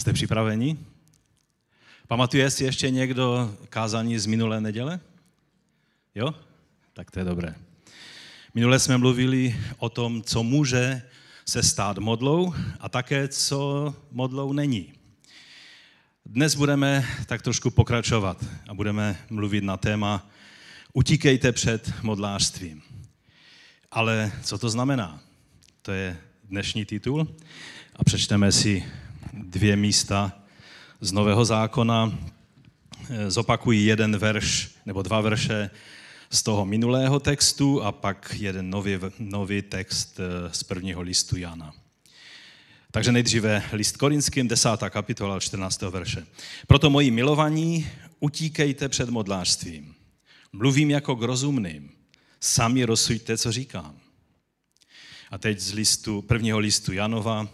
Jste připraveni? Pamatuje si ještě někdo kázání z minulé neděle? Jo? Tak to je dobré. Minule jsme mluvili o tom, co může se stát modlou a také, co modlou není. Dnes budeme tak trošku pokračovat a budeme mluvit na téma Utíkejte před modlářstvím. Ale co to znamená? To je dnešní titul a přečteme si dvě místa z Nového zákona. Zopakuji jeden verš nebo dva verše z toho minulého textu a pak jeden nový, nový text eh, z prvního listu Jana. Takže nejdříve list Korinským, 10. kapitola, 14. verše. Proto moji milovaní, utíkejte před modlářstvím. Mluvím jako k rozumným. Sami rozsuďte, co říkám. A teď z listu, prvního listu Janova,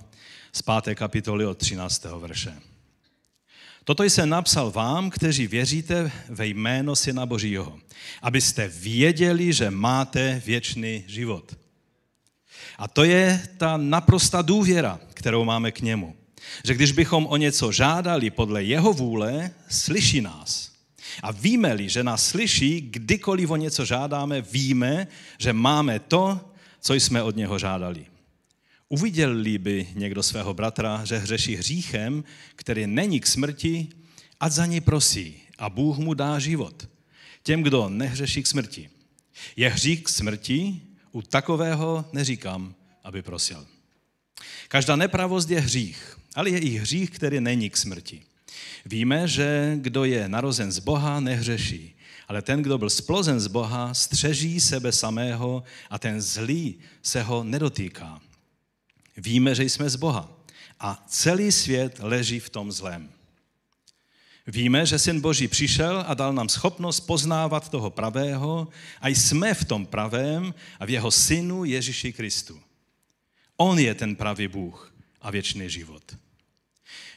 z 5. kapitoly od 13. verše. Toto jsem napsal vám, kteří věříte ve jméno Syna Božího, abyste věděli, že máte věčný život. A to je ta naprosta důvěra, kterou máme k němu. Že když bychom o něco žádali podle jeho vůle, slyší nás. A víme-li, že nás slyší, kdykoliv o něco žádáme, víme, že máme to, co jsme od něho žádali. Uviděl-li by někdo svého bratra, že hřeší hříchem, který není k smrti, a za něj prosí a Bůh mu dá život. Těm, kdo nehřeší k smrti. Je hřích k smrti, u takového neříkám, aby prosil. Každá nepravost je hřích, ale je i hřích, který není k smrti. Víme, že kdo je narozen z Boha, nehřeší, ale ten, kdo byl splozen z Boha, střeží sebe samého a ten zlý se ho nedotýká. Víme, že jsme z Boha a celý svět leží v tom zlém. Víme, že Syn Boží přišel a dal nám schopnost poznávat toho pravého a jsme v tom pravém a v jeho Synu Ježíši Kristu. On je ten pravý Bůh a věčný život.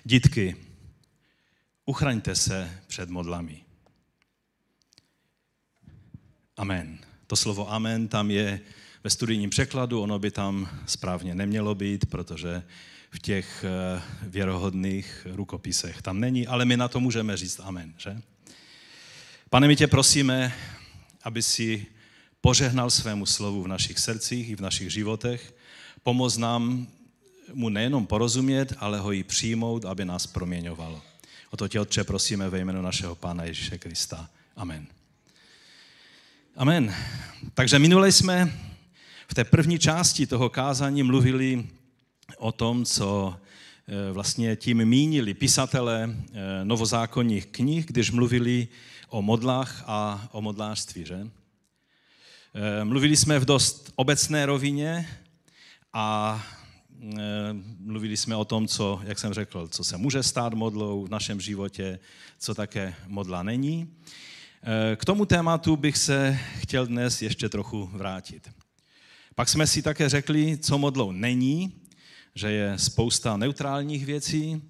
Dítky, uchraňte se před modlami. Amen. To slovo amen tam je ve studijním překladu, ono by tam správně nemělo být, protože v těch eh, věrohodných rukopisech tam není, ale my na to můžeme říct amen, že? Pane, my tě prosíme, aby si požehnal svému slovu v našich srdcích i v našich životech. Pomoz nám mu nejenom porozumět, ale ho i přijmout, aby nás proměňovalo. O to tě, Otče, prosíme ve jménu našeho Pána Ježíše Krista. Amen. Amen. Takže minule jsme v té první části toho kázání mluvili o tom, co eh, vlastně tím mínili pisatele eh, novozákonních knih, když mluvili o modlách a o modlářství. Že? Eh, mluvili jsme v dost obecné rovině a mluvili jsme o tom, co, jak jsem řekl, co se může stát modlou v našem životě, co také modla není. K tomu tématu bych se chtěl dnes ještě trochu vrátit. Pak jsme si také řekli, co modlou není, že je spousta neutrálních věcí,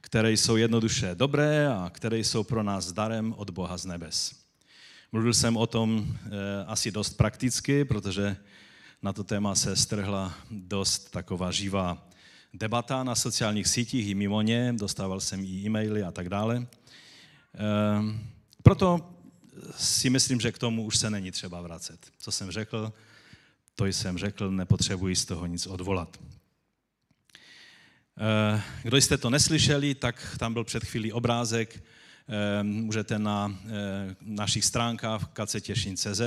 které jsou jednoduše dobré a které jsou pro nás darem od Boha z nebes. Mluvil jsem o tom e, asi dost prakticky, protože na to téma se strhla dost taková živá debata na sociálních sítích i mimo ně, dostával jsem i e-maily a tak dále. E, proto si myslím, že k tomu už se není třeba vracet. Co jsem řekl, to jsem řekl, nepotřebuji z toho nic odvolat. Eh, kdo jste to neslyšeli, tak tam byl před chvílí obrázek, eh, můžete na eh, našich stránkách kcetěšin.cz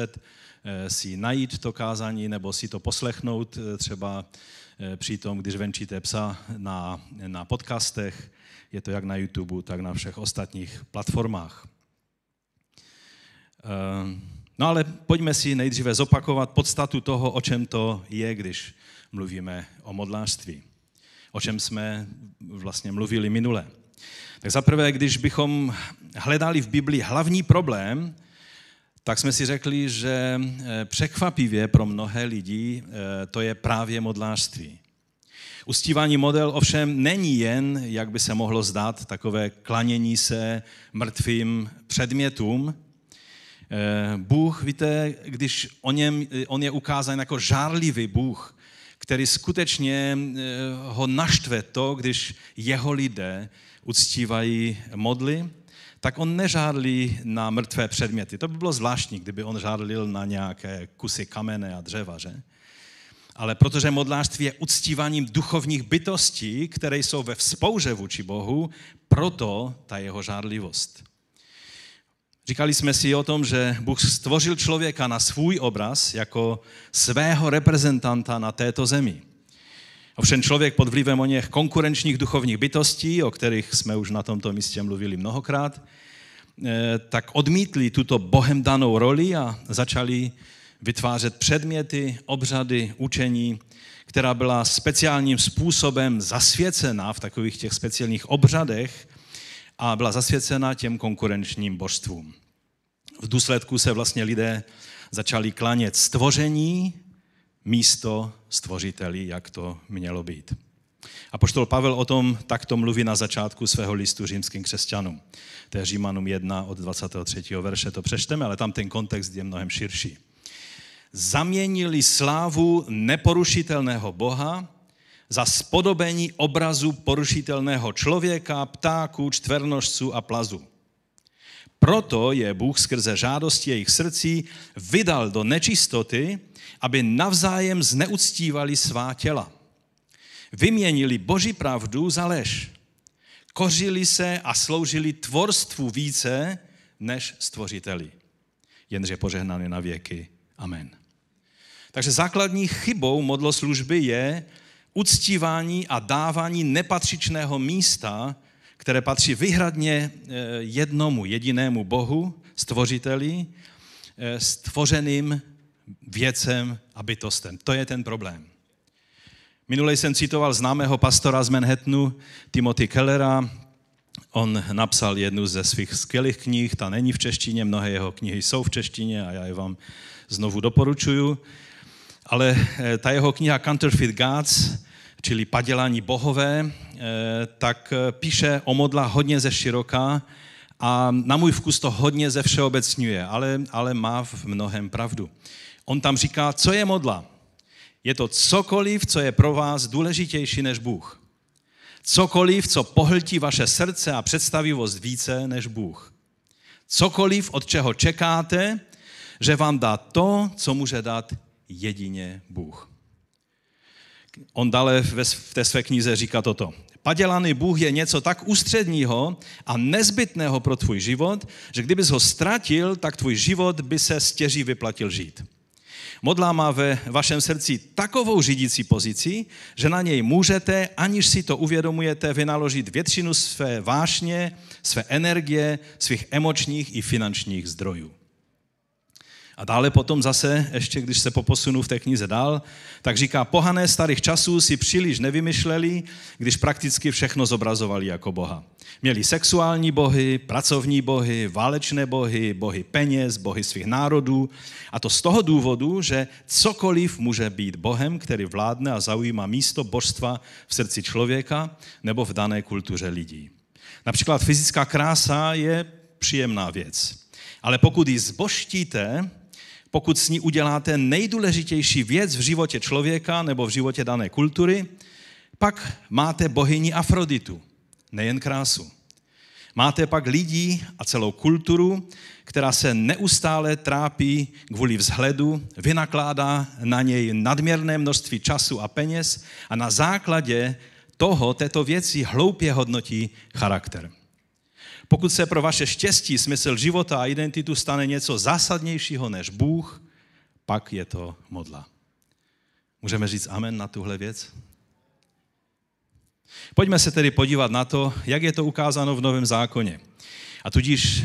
si najít to kázání nebo si to poslechnout třeba při tom, když venčíte psa na, na podcastech. Je to jak na YouTube, tak na všech ostatních platformách. No ale pojďme si nejdříve zopakovat podstatu toho, o čem to je, když mluvíme o modlářství o čem jsme vlastně mluvili minule. Tak zaprvé, když bychom hledali v Biblii hlavní problém, tak jsme si řekli, že eh, překvapivě pro mnohé lidi eh, to je právě modlářství. Ustívání model ovšem není jen, jak by se mohlo zdát, takové klanění se mrtvým předmětům. Eh, Bůh, víte, když o něm, on je ukázán jako žárlivý Bůh, který skutečně eh, ho naštve to, když jeho lidé uctívají modly, tak on nežádlí na mrtvé předměty. To by bylo zvláštní, kdyby on žádlil na nějaké kusy kamene a dřeva, že? Ale protože modlářství je uctíváním duchovních bytostí, které jsou ve vzpouře vůči Bohu, proto ta jeho žádlivost. Říkali jsme si o tom, že Bůh stvořil člověka na svůj obraz jako svého reprezentanta na této zemi. Ovšem člověk pod vlivem o něch konkurenčních duchovních bytostí, o kterých jsme už na tomto místě mluvili mnohokrát, eh, tak odmítli tuto bohem danou roli a začali vytvářet předměty, obřady, učení, která byla speciálním způsobem zasvěcena v takových těch speciálních obřadech a byla zasvěcena těm konkurenčním božstvům. V důsledku se vlastně lidé začali klanět stvoření místo stvořiteli, jak to mělo být. A poštol Pavel o tom takto mluví na začátku svého listu římským křesťanům. To je Římanům 1 od 23. verše, to přečteme, ale tam ten kontext je mnohem širší. Zaměnili slávu neporušitelného Boha za spodobení obrazu porušitelného člověka, ptáků, čtvernožců a plazu. Proto je Bůh skrze žádosti jejich srdcí vydal do nečistoty, aby navzájem zneuctívali svá těla. Vyměnili boží pravdu za lež. Kořili se a sloužili tvorstvu více než stvořiteli. Jenže požehnaný na věky. Amen. Takže základní chybou modloslužby je uctívání a dávání nepatřičného místa, které patří vyhradně eh, jednomu jedinému Bohu, stvořiteli, eh, stvořeným věcem a bytostem. To je ten problém. Minule jsem citoval známého pastora z Manhattanu, Timothy Kellera. On napsal jednu ze svých skvělých knih, ta není v češtině, mnohé jeho knihy jsou v češtině a já je vám znovu doporučuju. Ale eh, ta jeho kniha Counterfeit Gods, čili padělání bohové, eh, tak eh, píše o modla hodně ze široka a na můj vkus to hodně ze všeobecňuje, ale, ale má v mnohem pravdu. On tam říká, co je modla? Je to cokoliv, co je pro vás důležitější než Bůh. Cokoliv, co pohltí vaše srdce a představivost více než Bůh. Cokoliv, od čeho čekáte, že vám dá to, co může dát jedině Bůh. On dále v té své knize říká toto. Padělaný Bůh je něco tak ústředního a nezbytného pro tvůj život, že kdybys ho ztratil, tak tvůj život by se stěží vyplatil žít. Modlá má ve vašem srdci takovou řídící pozici, že na něj můžete, aniž si to uvědomujete, vynaložit většinu své vášně, své energie, svých emočních i finančních zdrojů. A dále potom zase, ještě když se poposunu v té knize dál, tak říká, pohané starých časů si příliš nevymyšleli, když prakticky všechno zobrazovali jako Boha. Měli sexuální bohy, pracovní bohy, válečné bohy, bohy peněz, bohy svých národů. A to z toho důvodu, že cokoliv může být Bohem, který vládne a zaujíma místo božstva v srdci člověka nebo v dané kultuře lidí. Například fyzická krása je příjemná věc. Ale pokud ji zboštíte, pokud s ní uděláte nejdůležitější věc v životě člověka nebo v životě dané kultury, pak máte bohyni Afroditu, nejen krásu. Máte pak lidí a celou kulturu, která se neustále trápí kvůli vzhledu, vynakládá na něj nadměrné množství času a peněz a na základě toho, této věci hloupě hodnotí charakter. Pokud se pro vaše štěstí, smysl života a identitu stane něco zásadnějšího než Bůh, pak je to modla. Můžeme říct amen na tuhle věc? Pojďme se tedy podívat na to, jak je to ukázáno v Novém zákoně. A tudíž,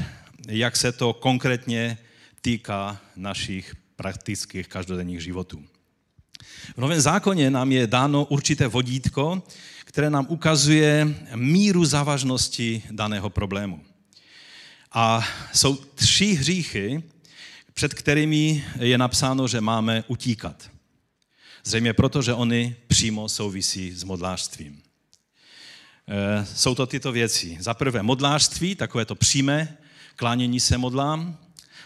jak se to konkrétně týká našich praktických každodenních životů. V Novém zákoně nám je dáno určité vodítko, které nám ukazuje míru závažnosti daného problému. A jsou tři hříchy, před kterými je napsáno, že máme utíkat. Zřejmě proto, že oni přímo souvisí s modlářstvím. E, jsou to tyto věci. Za prvé modlářství, takové to přímé, klánění se modlám.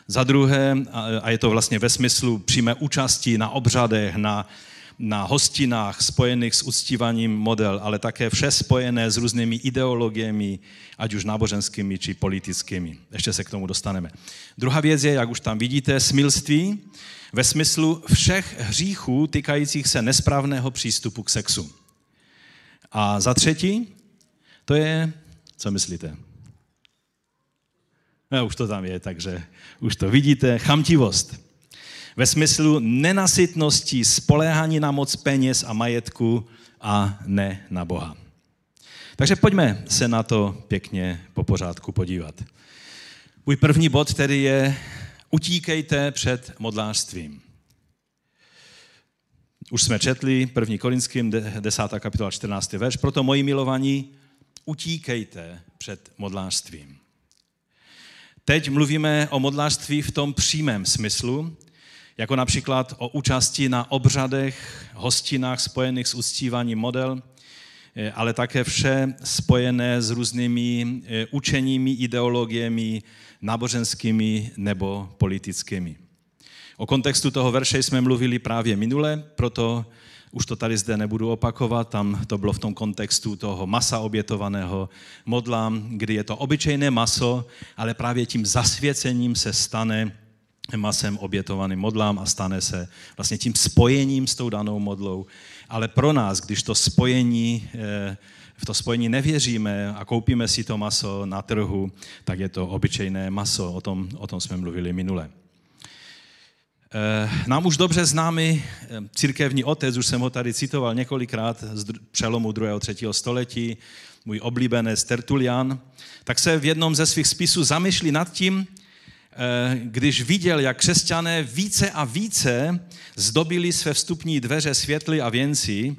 Za druhé, a je to vlastně ve smyslu přímé účasti na obřadech, na na hostinách spojených s uctívaním model, ale také vše spojené s různými ideologiemi, ať už náboženskými či politickými. Ještě se k tomu dostaneme. Druhá věc je, jak už tam vidíte, smilství ve smyslu všech hříchů týkajících se nesprávného přístupu k sexu. A za třetí, to je, co myslíte? No, už to tam je, takže už to vidíte, chamtivost ve smyslu nenasytnosti, spoléhání na moc peněz a majetku a ne na Boha. Takže pojďme se na to pěkně po pořádku podívat. Můj první bod tedy je utíkejte před modlářstvím. Už jsme četli 1. Korinským 10. kapitola 14. verš, proto moji milovaní, utíkejte před modlářstvím. Teď mluvíme o modlářství v tom přímém smyslu, jako například o účasti na obřadech, hostinách spojených s uctíváním model, eh, ale také vše spojené s různými eh, učeními, ideologiemi, náboženskými nebo politickými. O kontextu toho verše jsme mluvili právě minule, proto už to tady zde nebudu opakovat, tam to bylo v tom kontextu toho masa obětovaného modla, kdy je to obyčejné maso, ale právě tím zasvěcením se stane masem obětovaným modlám a stane se vlastně tím spojením s tou danou modlou. Ale pro nás, když to spojení, eh, v to spojení nevěříme a koupíme si to maso na trhu, tak je to obyčejné maso. O tom, o tom jsme mluvili minule. Eh, nám už dobře známý eh, církevní otec, už jsem ho tady citoval několikrát z přelomu 2. a 3. století, můj oblíbenec Tertulian, tak se v jednom ze svých spisů zamýšlí nad tím, když viděl, jak křesťané více a více zdobili své vstupní dveře světly a věnci,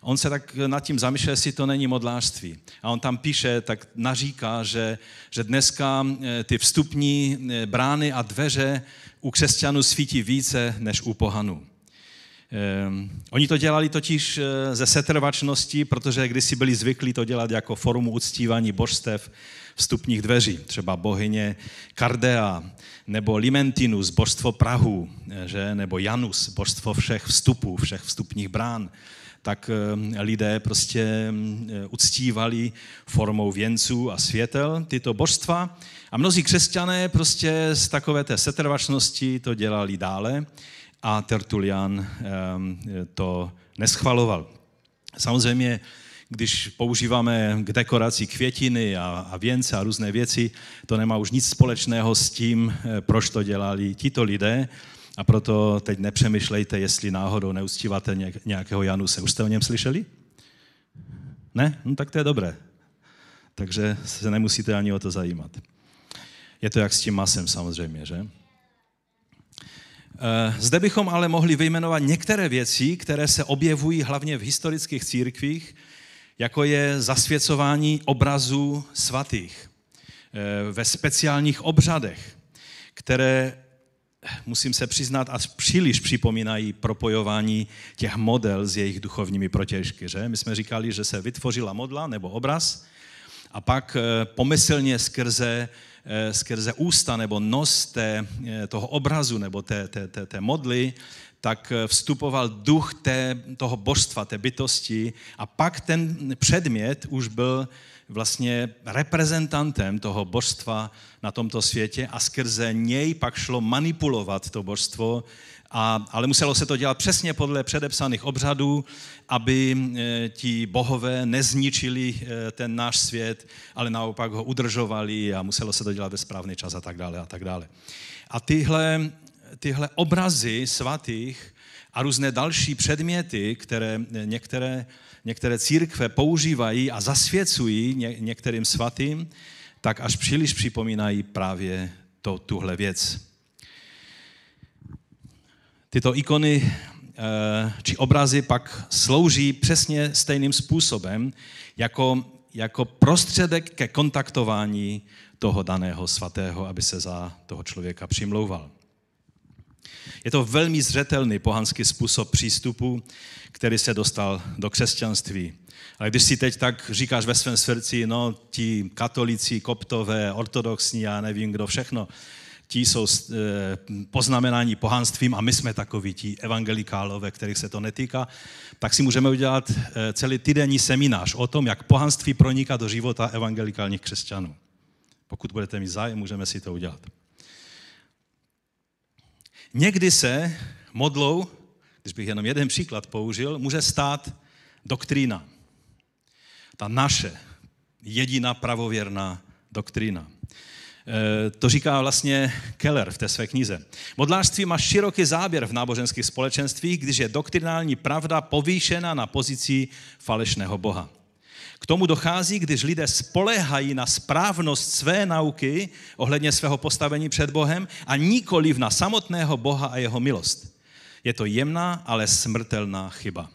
on se tak nad tím zamýšlel, jestli to není modlářství. A on tam píše, tak naříká, že, že dneska eh, ty vstupní eh, brány a dveře u křesťanů svítí více než u pohanů. Oni to dělali totiž ze setrvačnosti, protože kdysi byli zvyklí to dělat jako formu uctívání božstev vstupních dveří, třeba bohyně Kardea, nebo Limentinus, božstvo Prahu, že? nebo Janus, božstvo všech vstupů, všech vstupních brán, tak eh, lidé prostě eh, uctívali formou věnců a světel tyto božstva. A mnozí křesťané prostě z takové té setrvačnosti to dělali dále a Tertulian eh, to neschvaloval. Samozřejmě když používáme k dekoraci květiny a, a věnce a různé věci, to nemá už nic společného s tím, eh, proč to dělali tito lidé. A proto teď nepřemýšlejte, jestli náhodou neustíváte nějakého Januse. Už jste o něm slyšeli? Ne? No tak to je dobré. Takže se nemusíte ani o to zajímat. Je to jak s tím masem samozřejmě, že? Eh, zde bychom ale mohli vyjmenovat některé věci, které se objevují hlavně v historických církvích, jako je zasvěcování obrazů svatých eh, ve speciálních obřadech, které, musím se přiznat, až příliš připomínají propojování těch model s jejich duchovními protěžky. Že? My jsme říkali, že se vytvořila modla nebo obraz a pak eh, pomyslně skrze, eh, skrze ústa nebo nos té, toho obrazu nebo té, té, té, té modly tak eh, vstupoval duch té, toho božstva, té bytosti a pak ten předmět už byl vlastně reprezentantem toho božstva na tomto světě a skrze něj pak šlo manipulovat to božstvo, a, ale muselo se to dělat přesně podle předepsaných obřadů, aby e, ti bohové nezničili e, ten náš svět, ale naopak ho udržovali a muselo se to dělat ve správný čas a tak dále a tak dále. A tyhle tyhle obrazy svatých a různé další předměty, které některé, některé církve používají a zasvěcují ně, některým svatým, tak až příliš připomínají právě to, tuhle věc. Tyto ikony eh, či obrazy pak slouží přesně stejným způsobem jako, jako prostředek ke kontaktování toho daného svatého, aby se za toho člověka přimlouval. Je to velmi zřetelný pohanský způsob přístupu, který se dostal do křesťanství. Ale když si teď tak říkáš ve svém srdci, no ti katolíci, koptové, ortodoxní, já nevím kdo všechno, ti jsou eh, poznamenáni pohanstvím a my jsme takoví ti evangelikálové, kterých se to netýká, tak si můžeme udělat eh, celý týdenní seminář o tom, jak pohanství proniká do života evangelikálních křesťanů. Pokud budete mít zájem, můžeme si to udělat. Někdy se modlou, když bych jenom jeden příklad použil, může stát doktrína. Ta naše jediná pravověrná doktrína. E, to říká vlastně Keller v té své knize. Modlářství má široký záběr v náboženských společenstvích, když je doktrinální pravda povýšena na pozici falešného boha. K tomu dochází, když lidé spolehají na správnost své nauky ohledně svého postavení před Bohem a nikoliv na samotného Boha a jeho milost. Je to jemná, ale smrtelná chyba.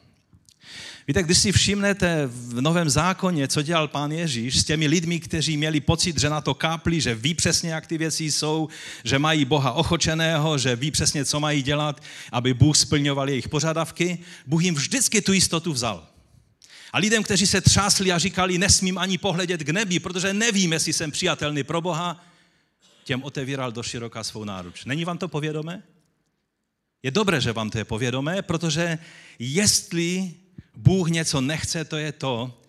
Víte, když si všimnete v Novém zákoně, co dělal pán Ježíš s těmi lidmi, kteří měli pocit, že na to kápli, že ví přesně, jak ty věci jsou, že mají Boha ochočeného, že ví přesně, co mají dělat, aby Bůh splňoval jejich požadavky, Bůh jim vždycky tu jistotu vzal. A lidem, kteří se třásli a říkali, nesmím ani pohledět k nebi, protože nevím, jestli jsem přijatelný pro Boha, těm otevíral do široka svou náruč. Není vám to povědomé? Je dobré, že vám to je povědomé, protože jestli Bůh něco nechce, to je to,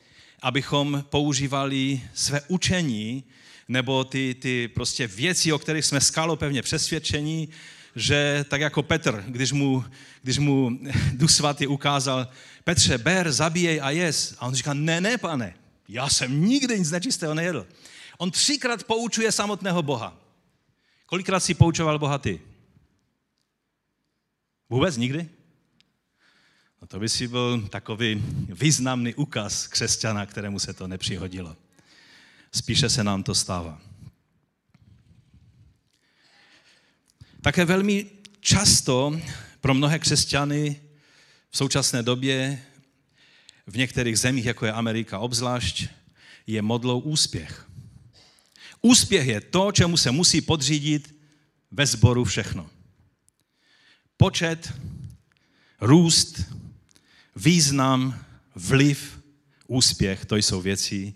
abychom používali své učení nebo ty, ty prostě věci, o kterých jsme skalopevně přesvědčení, že tak jako Petr, když mu, když mu Duch Svatý ukázal, Petře, ber, zabíjej a jes. A on říká, ne, ne, pane, já jsem nikdy nic nečistého nejedl. On třikrát poučuje samotného Boha. Kolikrát si poučoval Boha ty? Vůbec nikdy? No to by si byl takový významný ukaz křesťana, kterému se to nepřihodilo. Spíše se nám to stává. Také velmi často pro mnohé křesťany v současné době v některých zemích, jako je Amerika obzvlášť, je modlou úspěch. Úspěch je to, čemu se musí podřídit ve sboru všechno. Počet, růst, význam, vliv, úspěch, to jsou věci,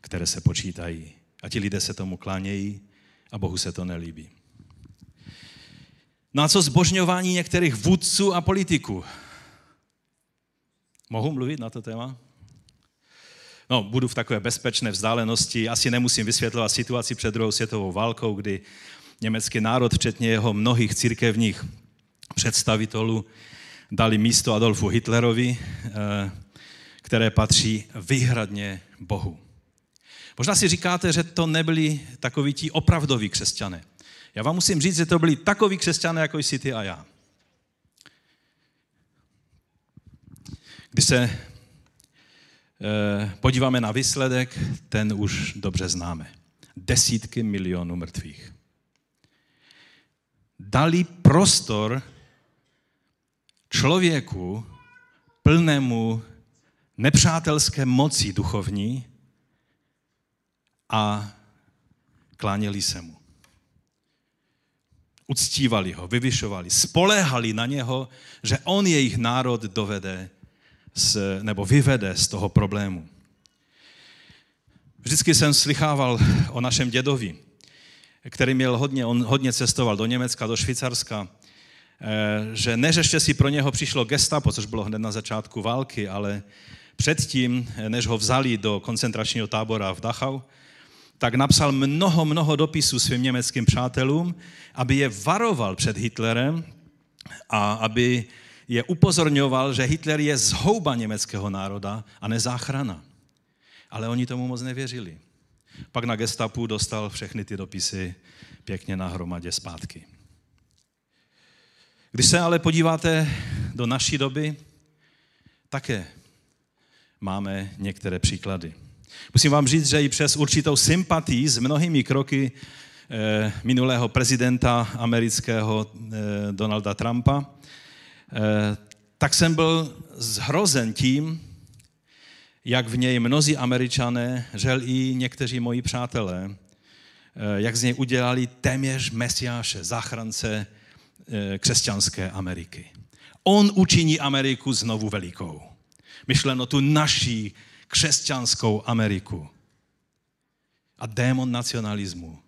které se počítají. A ti lidé se tomu klánějí a Bohu se to nelíbí. No a co zbožňování některých vůdců a politiků? Mohu mluvit na to téma? No, budu v takové bezpečné vzdálenosti. Asi nemusím vysvětlovat situaci před druhou světovou válkou, kdy německý národ, včetně jeho mnohých církevních představitelů, dali místo Adolfu Hitlerovi, eh, které patří výhradně Bohu. Možná si říkáte, že to nebyli takoví ti opravdoví křesťané. Já vám musím říct, že to byli takoví křesťané, jako jsi ty a já. Když se eh, podíváme na výsledek, ten už dobře známe. Desítky milionů mrtvých. Dali prostor člověku plnému nepřátelské moci duchovní a kláněli se mu. Uctívali ho, vyvyšovali, spoléhali na něho, že on jejich národ dovede z, nebo vyvede z toho problému. Vždycky jsem slychával o našem dědovi, který měl hodně, on hodně cestoval do Německa, do Švýcarska, eh, že než ještě si pro něho přišlo gestapo, což bylo hned na začátku války, ale předtím, než ho vzali do koncentračního tábora v Dachau, tak napsal mnoho, mnoho dopisů svým německým přátelům, aby je varoval před Hitlerem a aby je upozorňoval, že Hitler je zhouba německého národa a nezáchrana. Ale oni tomu moc nevěřili. Pak na gestapu dostal všechny ty dopisy pěkně na hromadě zpátky. Když se ale podíváte do naší doby, také máme některé příklady. Musím vám říct, že i přes určitou sympatii s mnohými kroky eh, minulého prezidenta amerického eh, Donalda Trumpa, Eh, tak jsem byl zhrozen tím, jak v něj mnozí američané, žel i někteří moji přátelé, jak z něj udělali téměř mesiáše, záchrance křesťanské Ameriky. On učiní Ameriku znovu velikou. Myšleno tu naší křesťanskou Ameriku. A démon nacionalismu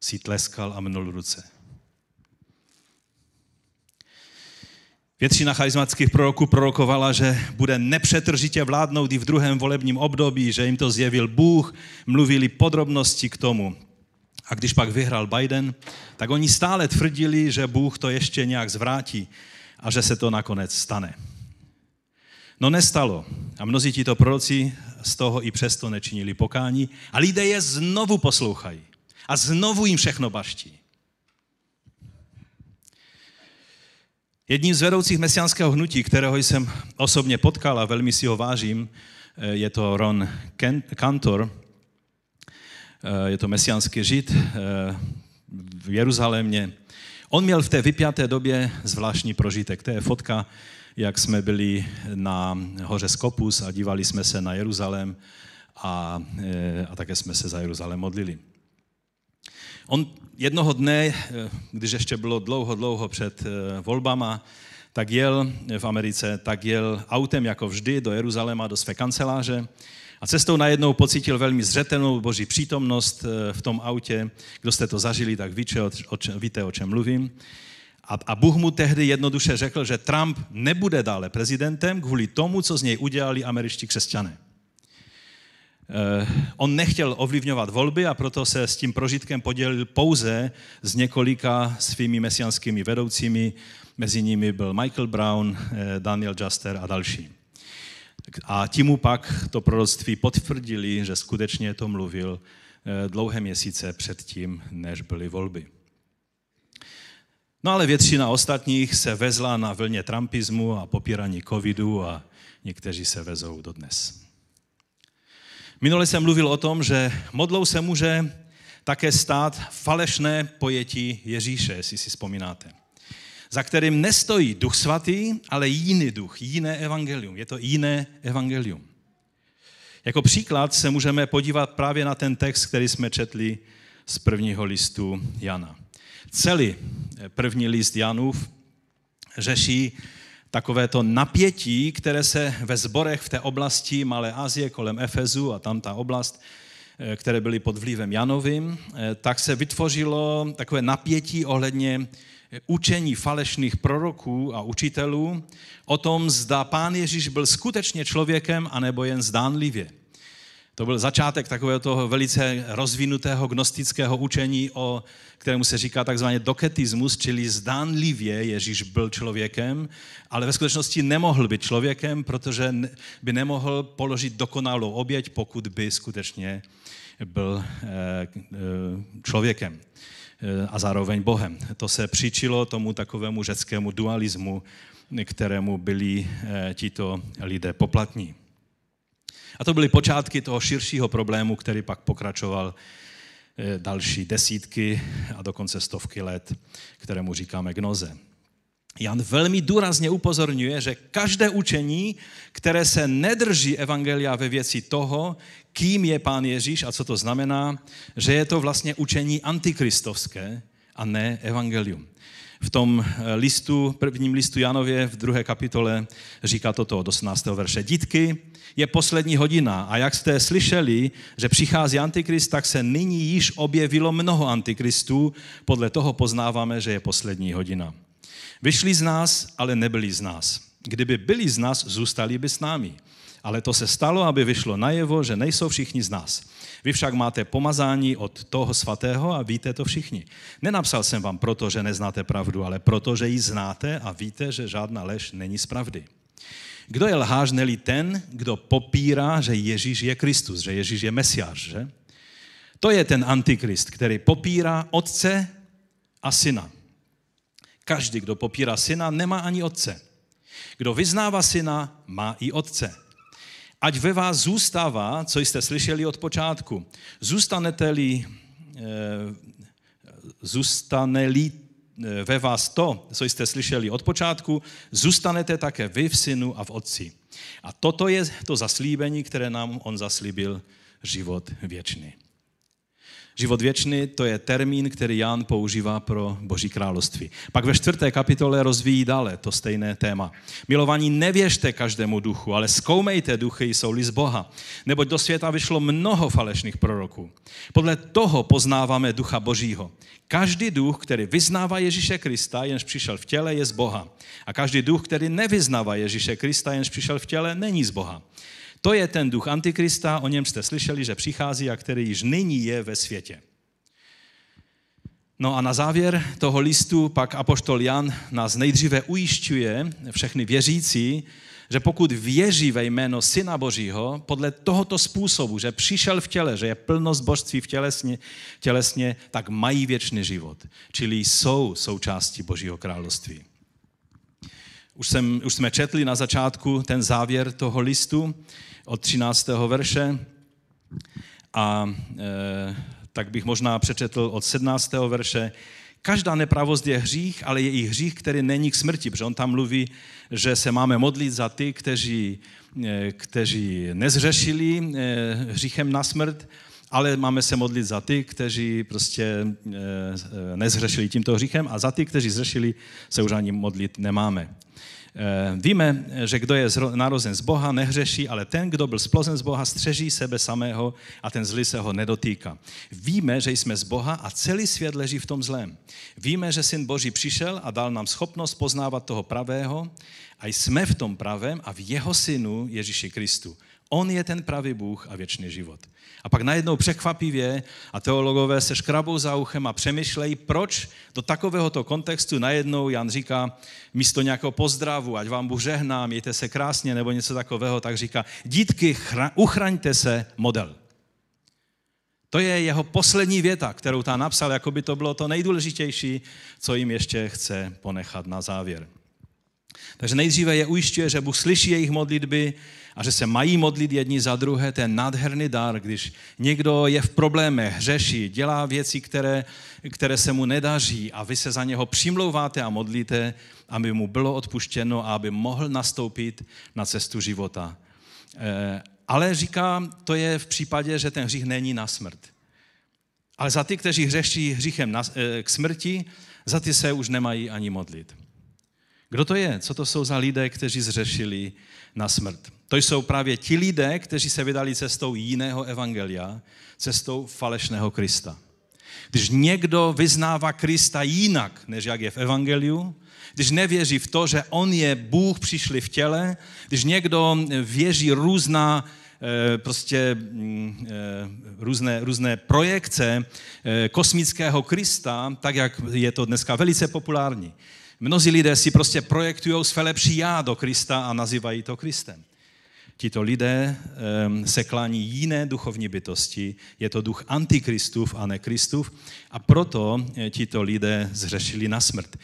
si tleskal a mnul ruce. Většina charizmatických proroků prorokovala, že bude nepřetržitě vládnout i v druhém volebním období, že jim to zjevil Bůh, mluvili podrobnosti k tomu. A když pak vyhrál Biden, tak oni stále tvrdili, že Bůh to ještě nějak zvrátí a že se to nakonec stane. No nestalo. A mnozí tito proroci z toho i přesto nečinili pokání. A lidé je znovu poslouchají. A znovu jim všechno baští. Jedním z vedoucích mesiánského hnutí, kterého jsem osobně potkal a velmi si ho vážím, eh, je to Ron Kantor. Eh, je to mesiánský žid eh, v Jeruzalémě. On měl v té vypjaté době zvláštní prožitek. To je fotka, jak jsme byli na hoře Skopus a dívali jsme se na Jeruzalém a, a také jsme se za Jeruzalém modlili. On jednoho dne, eh, když ještě bylo dlouho, dlouho před eh, volbama, tak jel v Americe, tak jel autem jako vždy do Jeruzaléma, do své kanceláře a cestou najednou pocítil velmi zřetelnou boží přítomnost eh, v tom autě. Kdo jste to zažili, tak víte, o čem mluvím. A, a Bůh mu tehdy jednoduše řekl, že Trump nebude dále prezidentem kvůli tomu, co z něj udělali američtí křesťané. Eh, on nechtěl ovlivňovat volby a proto se s tím prožitkem podělil pouze s několika svými mesianskými vedoucími. Mezi nimi byl Michael Brown, eh, Daniel Juster a další. A ti mu pak to proroctví potvrdili, že skutečně to mluvil eh, dlouhé měsíce předtím, než byly volby. No ale většina ostatních se vezla na vlně trumpismu a popírání covidu a někteří se vezou dodnes. Minule jsem mluvil o tom, že modlou se může také stát falešné pojetí Ježíše, jestli si vzpomínáte. Za kterým nestojí duch svatý, ale jiný duch, jiné evangelium. Je to jiné evangelium. Jako příklad se můžeme podívat právě na ten text, který jsme četli z prvního listu Jana. Celý první list Janův řeší takovéto napětí, které se ve zborech v té oblasti Malé Asie kolem Efezu a tam ta oblast, eh, které byly pod vlivem Janovým, eh, tak se vytvořilo takové napětí ohledně eh, učení falešných proroků a učitelů o tom, zda pán Ježíš byl skutečně člověkem, anebo jen zdánlivě. To byl začátek takového toho velice rozvinutého gnostického učení, o kterému se říká takzvaně doketismus, čili zdánlivě Ježíš byl člověkem, ale ve skutečnosti nemohl být člověkem, protože by nemohl položit dokonalou oběť, pokud by skutečně byl eh, eh, člověkem eh, a zároveň Bohem. To se přičilo tomu takovému řeckému dualismu, kterému byli tito lidé poplatní. A to byly počátky toho širšího problému, který pak pokračoval eh, další desítky a dokonce stovky let, kterému říkáme gnoze. Jan velmi důrazně upozorňuje, že každé učení, které se nedrží evangelia ve věci toho, kým je pán Ježíš a co to znamená, že je to vlastně učení antikristovské a ne evangelium v tom eh, listu, prvním listu Janově v druhé kapitole říká toto od 18. verše. Dítky, je poslední hodina a jak jste slyšeli, že přichází antikrist, tak se nyní již objevilo mnoho antikristů, podle toho poznáváme, že je poslední hodina. Vyšli z nás, ale nebyli z nás. Kdyby byli z nás, zůstali by s námi. Ale to se stalo, aby vyšlo najevo, že nejsou všichni z nás. Vy však máte pomazání od toho svatého a víte to všichni. Nenapsal jsem vám proto, že neznáte pravdu, ale proto, že ji znáte a víte, že žádná lež není z pravdy. Kdo je lhář, neli ten, kdo popírá, že Ježíš je Kristus, že Ježíš je Mesiáš, že? To je ten antikrist, který popírá otce a syna. Každý, kdo popírá syna, nemá ani otce. Kdo vyznává syna, má i otce ať ve vás zůstává, co jste slyšeli od počátku. Zůstanete-li, eh, zůstane-li eh, ve vás to, co jste slyšeli od počátku, zůstanete také vy v synu a v otci. A toto je to zaslíbení, které nám on zaslíbil, život věčný. Život věčný to je termín, který Jan používá pro Boží království. Pak ve čtvrté kapitole rozvíjí dále to stejné téma. Milovaní, nevěřte každému duchu, ale zkoumejte duchy, jsou-li z Boha. Neboť do světa vyšlo mnoho falešných proroků. Podle toho poznáváme ducha Božího. Každý duch, který vyznává Ježíše Krista, jenž přišel v těle, je z Boha. A každý duch, který nevyznává Ježíše Krista, jenž přišel v těle, není z Boha. To je ten duch Antikrista, o něm jste slyšeli, že přichází a který již nyní je ve světě. No a na závěr toho listu pak apoštol Jan nás nejdříve ujišťuje všechny věřící, že pokud věří ve jméno Syna Božího, podle tohoto způsobu, že přišel v těle, že je plnost božství v tělesně, tělesně tak mají věčný život. Čili jsou součástí Božího království. Už, jsem, už jsme četli na začátku ten závěr toho listu, od 13. verše a e, tak bych možná přečetl od 17. verše. Každá nepravost je hřích, ale je i hřích, který není k smrti, protože on tam mluví, že se máme modlit za ty, kteří, e, kteří nezřešili e, hříchem na smrt, ale máme se modlit za ty, kteří prostě e, nezřešili tímto hříchem a za ty, kteří zřešili, se už ani modlit nemáme. Eh, víme, že kdo je narozen z Boha, nehřeší, ale ten, kdo byl splozen z Boha, střeží sebe samého a ten zlý se ho nedotýká. Víme, že jsme z Boha a celý svět leží v tom zlém. Víme, že Syn Boží přišel a dal nám schopnost poznávat toho pravého a jsme v tom pravém a v jeho synu Ježíši Kristu. On je ten pravý Bůh a věčný život. A pak najednou překvapivě a teologové se škrabou za uchem a přemýšlejí, proč do takovéhoto kontextu najednou Jan říká místo nějakého pozdravu, ať vám Bůh žehná, mějte se krásně nebo něco takového, tak říká, dítky, uchraňte se model. To je jeho poslední věta, kterou tam napsal, jako by to bylo to nejdůležitější, co jim ještě chce ponechat na závěr. Takže nejdříve je ujišťuje, že Bůh slyší jejich modlitby a že se mají modlit jedni za druhé. Ten nádherný dar, když někdo je v problémech, řeší, dělá věci, které, které se mu nedaří a vy se za něho přimlouváte a modlíte, aby mu bylo odpuštěno a aby mohl nastoupit na cestu života. Eh, ale říká, to je v případě, že ten hřích není na smrt. Ale za ty, kteří hřeší hříchem na, eh, k smrti, za ty se už nemají ani modlit. Kdo to je? Co to jsou za lidé, kteří zřešili na smrt? To jsou právě ti lidé, kteří se vydali cestou jiného evangelia, cestou falešného Krista. Když někdo vyznává Krista jinak, než jak je v evangeliu, když nevěří v to, že on je Bůh přišli v těle, když někdo věří různá eh, prostě mm, eh, různé, různé projekce eh, kosmického Krista, tak jak je to dneska velice populární, Mnozí lidé si prostě projektují své lepší já do Krista a nazývají to Kristem. Tito lidé um, se klání jiné duchovní bytosti, je to duch antikristův a ne Kristův a proto eh, tito lidé zřešili na smrt.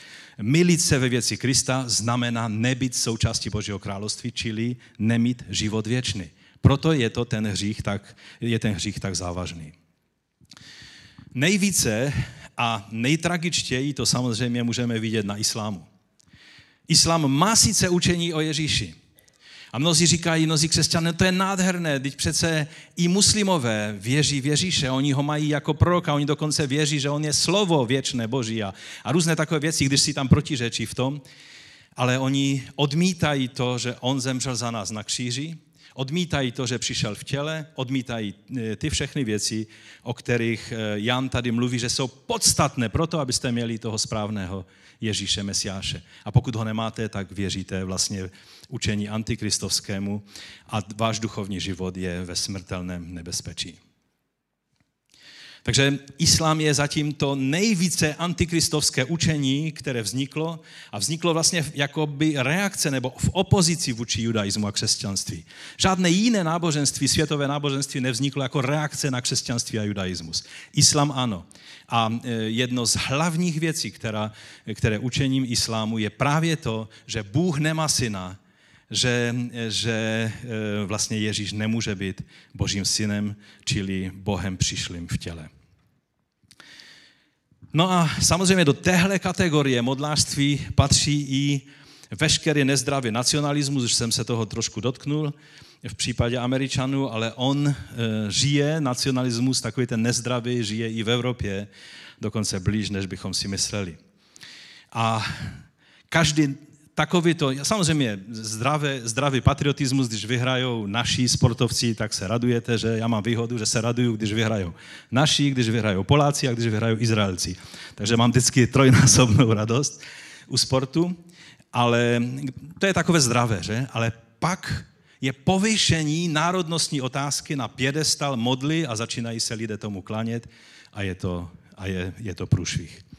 Milit se ve věci Krista znamená nebyt součástí Božího království, čili nemít život věčný. Proto je to ten hřích tak, je ten hřích tak závažný. Nejvíce a nejtragičtěji to samozřejmě můžeme vidět na islámu. Islám má sice učení o Ježíši. A mnozí říkají, mnozí křesťané, to je nádherné, teď přece i muslimové věří v Ježíše, oni ho mají jako proroka, oni dokonce věří, že on je slovo věčné Boží a, a různé takové věci, když si tam protiřečí v tom, ale oni odmítají to, že on zemřel za nás na kříži, Odmítají to, že přišel v těle, odmítají eh, ty všechny věci, o kterých eh, Jan tady mluví, že jsou podstatné pro to, abyste měli toho správného Ježíše Mesiáše. A pokud ho nemáte, tak věříte vlastně učení antikristovskému a váš duchovní život je ve smrtelném nebezpečí. Takže islám je zatím to nejvíce antikristovské učení, které vzniklo a vzniklo vlastně jako by reakce nebo v opozici vůči judaismu a křesťanství. Žádné jiné náboženství, světové náboženství nevzniklo jako reakce na křesťanství a judaismus. Islam ano. A e, jedno z hlavních věcí, která, které učením islámu je právě to, že Bůh nemá syna, že, že e, vlastně Ježíš nemůže být božím synem, čili Bohem přišlým v těle. No a samozřejmě do téhle kategorie modlářství patří i veškerý nezdravý nacionalismus, už jsem se toho trošku dotknul, v případě Američanů, ale on e, žije nacionalismus, takový ten nezdravý, žije i v Evropě, dokonce blíž, než bychom si mysleli. A každý takový to, samozřejmě zdravý, zdravý patriotismus, když vyhrajou naši sportovci, tak se radujete, že já mám výhodu, že se raduju, když vyhrajou naši, když vyhrajou Poláci a když vyhrajou Izraelci. Takže mám vždycky trojnásobnou radost u sportu, ale to je takové zdravé, že? Ale pak je povýšení národnostní otázky na pědestal modly a začínají se lidé tomu klanět a je to, a je, je to průšvih.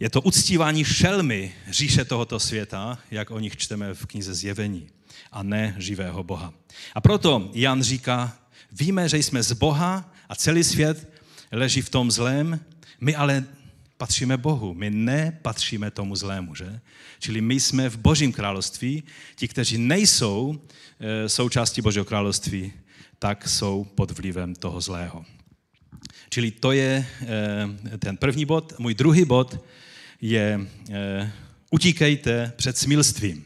Je to uctívání šelmy říše tohoto světa, jak o nich čteme v knize Zjevení, a ne živého Boha. A proto Jan říká, víme, že jsme z Boha a celý svět leží v tom zlém, my ale patříme Bohu, my nepatříme tomu zlému, že? Čili my jsme v Božím království, ti, kteří nejsou e, součástí Božího království, tak jsou pod vlivem toho zlého. Čili to je e, ten první bod. Můj druhý bod je e, utíkejte před smilstvím.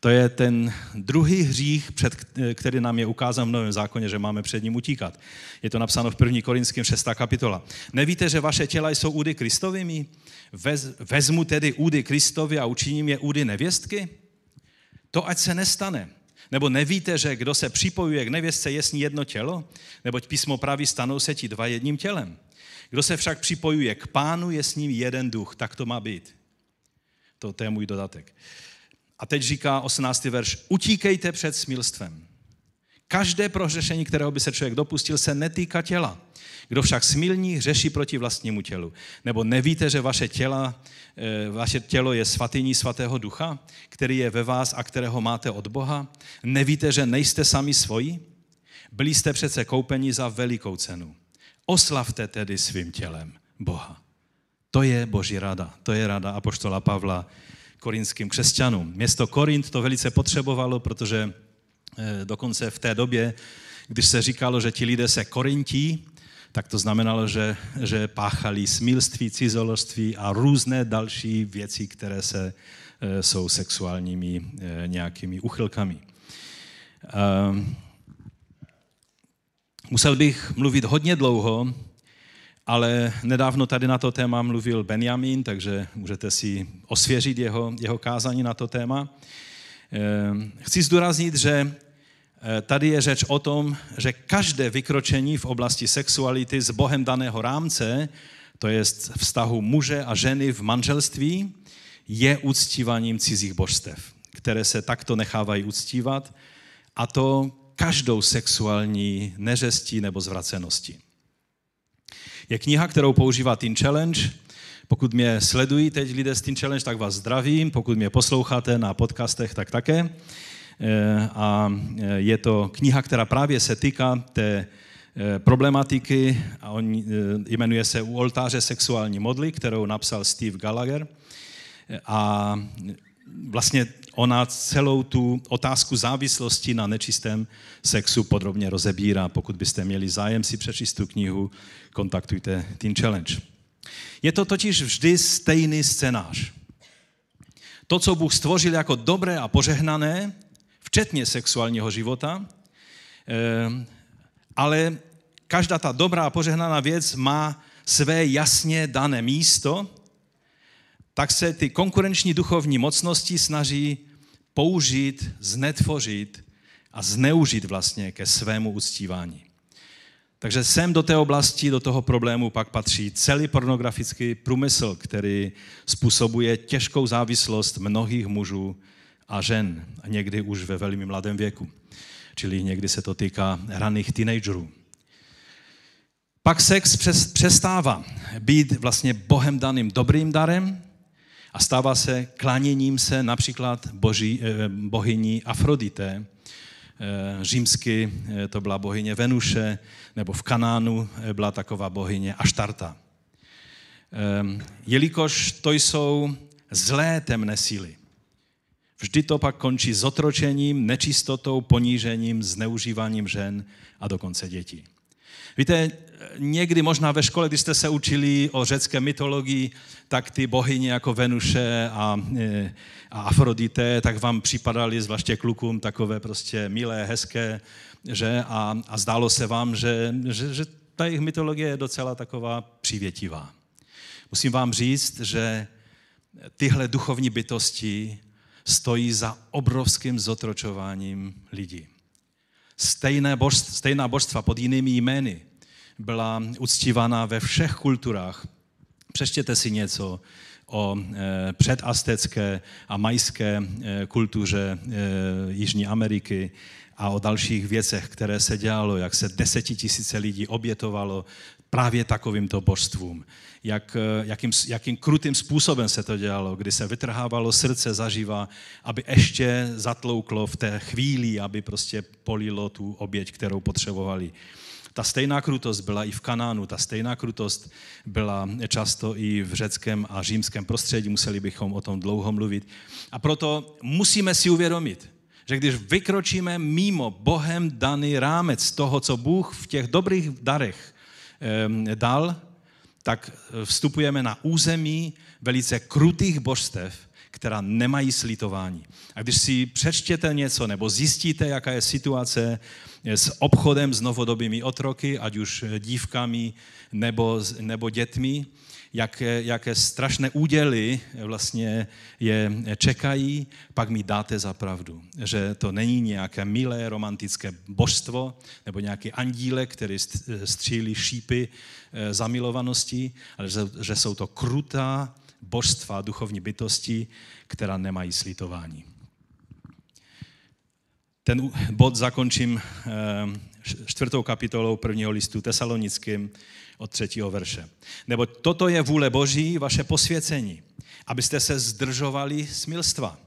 To je ten druhý hřích, před, který nám je ukázán v Novém zákoně, že máme před ním utíkat. Je to napsáno v 1. Korinském 6. kapitola. Nevíte, že vaše těla jsou údy Kristovými? Vez, vezmu tedy údy Kristovi a učiním je údy nevěstky? To ať se nestane. Nebo nevíte, že kdo se připojuje k nevěstce, je s ní jedno tělo? Neboť písmo praví, stanou se ti dva jedním tělem. Kdo se však připojuje k pánu, je s ním jeden duch. Tak to má být. To, to je můj dodatek. A teď říká 18. verš, utíkejte před smilstvem. Každé prohřešení, kterého by se člověk dopustil, se netýká těla. Kdo však smilní, hřeší proti vlastnímu tělu. Nebo nevíte, že vaše, těla, eh, vaše tělo je svatyní svatého ducha, který je ve vás a kterého máte od Boha? Nevíte, že nejste sami svoji? Byli jste přece koupeni za velikou cenu. Oslavte tedy svým tělem Boha. To je Boží rada. To je rada Apoštola Pavla korinským křesťanům. Město Korint to velice potřebovalo, protože eh, dokonce v té době, když se říkalo, že ti lidé se korintí, tak to znamenalo, že, že páchali smilství, cizoložství a různé další věci, které se, eh, jsou sexuálními eh, nějakými uchylkami. Ehm, musel bych mluvit hodně dlouho, ale nedávno tady na to téma mluvil Benjamin, takže můžete si osvěžit jeho, jeho kázání na to téma. Ehm, chci zdůraznit, že eh, tady je řeč o tom, že každé vykročení v oblasti sexuality z Bohem daného rámce, to je vztahu muže a ženy v manželství, je uctíváním cizích božstev, které se takto nechávají uctívat, a to každou sexuální neřestí nebo zvraceností je kniha, kterou používá Teen Challenge. Pokud mě sledují teď lidé z Teen Challenge, tak vás zdravím. Pokud mě posloucháte na podcastech, tak také. Eh, a eh, je to kniha, která právě se týká té eh, problematiky a on jmenuje se U oltáře sexuální modly, kterou napsal Steve Gallagher. A vlastně ona celou tu otázku závislosti na nečistém sexu podrobně rozebírá. Pokud byste měli zájem si přečíst tu knihu, kontaktujte Teen Challenge. Je to totiž vždy stejný scénář. To, co Bůh stvořil jako dobré a požehnané, včetně sexuálního života, eh, ale každá ta dobrá a požehnaná věc má své jasně dané místo tak se ty konkurenční duchovní mocnosti snaží použít, znetvořit a zneužít vlastně ke svému uctívání. Takže sem do té oblasti, do toho problému pak patří celý pornografický průmysl, který způsobuje těžkou závislost mnohých mužů a žen, a někdy už ve velmi mladém věku. Čili někdy se to týká raných teenagerů. Pak sex přestává být vlastně Bohem daným dobrým darem a stává se kláněním se například boží, eh, bohyní Afrodité. Eh, římsky eh, to byla bohyně Venuše, nebo v Kanánu byla taková bohyně Aštarta. Jelikož to jsou zlé temné síly, vždy to pak končí zotročením, nečistotou, ponížením, zneužíváním žen a dokonce dětí. Víte, někdy možná ve škole, když jste se učili o řecké mytologii, tak ty bohyně jako Venuše a, e, a Afrodite, tak vám připadaly, zvláště klukům, takové prostě milé, hezké, že? A, a zdálo se vám, že, že, že ta jejich mytologie je docela taková přivětivá. Musím vám říct, že tyhle duchovní bytosti stojí za obrovským zotročováním lidí. Stejné božstva, stejná božstva pod jinými jmény byla uctívána ve všech kulturách. Přečtěte si něco o e, předastecké a majské e, kultuře e, Jižní Ameriky a o dalších věcech, které se dělalo, jak se desetitisíce lidí obětovalo právě takovýmto božstvům. Jak, jakým, jakým krutým způsobem se to dělalo, kdy se vytrhávalo srdce zaživa, aby ještě zatlouklo v té chvíli, aby prostě polilo tu oběť, kterou potřebovali. Ta stejná krutost byla i v Kanánu, ta stejná krutost byla často i v řeckém a římském prostředí, museli bychom o tom dlouho mluvit. A proto musíme si uvědomit, že když vykročíme mimo Bohem daný rámec toho, co Bůh v těch dobrých darech dal, tak vstupujeme na území velice krutých božstev, která nemají slitování. A když si přečtěte něco nebo zjistíte, jaká je situace s obchodem s novodobými otroky, ať už dívkami nebo, nebo dětmi, jak, jaké strašné úděly vlastně je čekají, pak mi dáte za pravdu, že to není nějaké milé romantické božstvo nebo nějaký andílek, který střílí šípy eh, zamilovanosti, ale že, že jsou to krutá božstva, duchovní bytosti, která nemají slitování. Ten bod zakončím eh, čtvrtou kapitolou prvního listu tesalonickým od třetího verše. Nebo toto je vůle Boží, vaše posvěcení, abyste se zdržovali smilstva.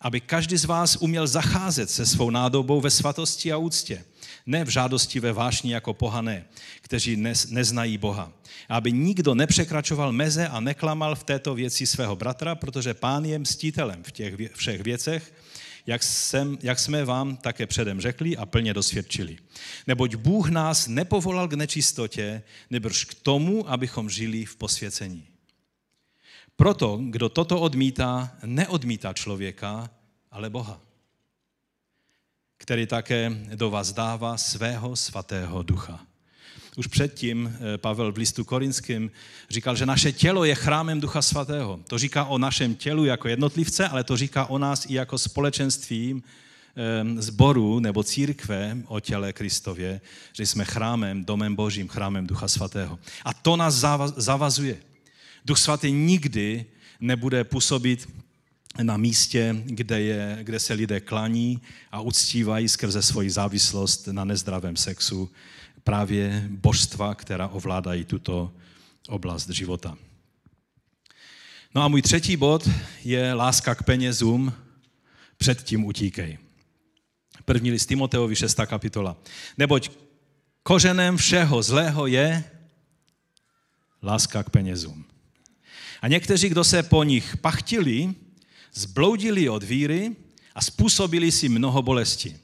Aby každý z vás uměl zacházet se svou nádobou ve svatosti a úctě, ne v žádosti ve vášni jako pohané, kteří neznají Boha. Aby nikdo nepřekračoval meze a neklamal v této věci svého bratra, protože pán je mstitelem v těch všech věcech, jak, jsem, jak jsme vám také předem řekli a plně dosvědčili. Neboť Bůh nás nepovolal k nečistotě, nebrž k tomu, abychom žili v posvěcení. Proto, kdo toto odmítá, neodmítá člověka, ale Boha, který také do vás dává svého svatého ducha. Už předtím eh, Pavel v listu korinským říkal, že naše tělo je chrámem Ducha Svatého. To říká o našem tělu jako jednotlivce, ale to říká o nás i jako společenstvím zboru eh, nebo církve o těle Kristově, že jsme chrámem, domem Božím, chrámem Ducha Svatého. A to nás zavazuje. Duch Svatý nikdy nebude působit na místě, kde, je, kde se lidé klaní a uctívají skrze svoji závislost na nezdravém sexu právě božstva, která ovládají tuto oblast života. No a můj třetí bod je láska k penězům, předtím utíkej. První list Timoteovi, 6. kapitola. Neboť kořenem všeho zlého je láska k penězům. A někteří, kdo se po nich pachtili, zbloudili od víry a způsobili si mnoho bolesti.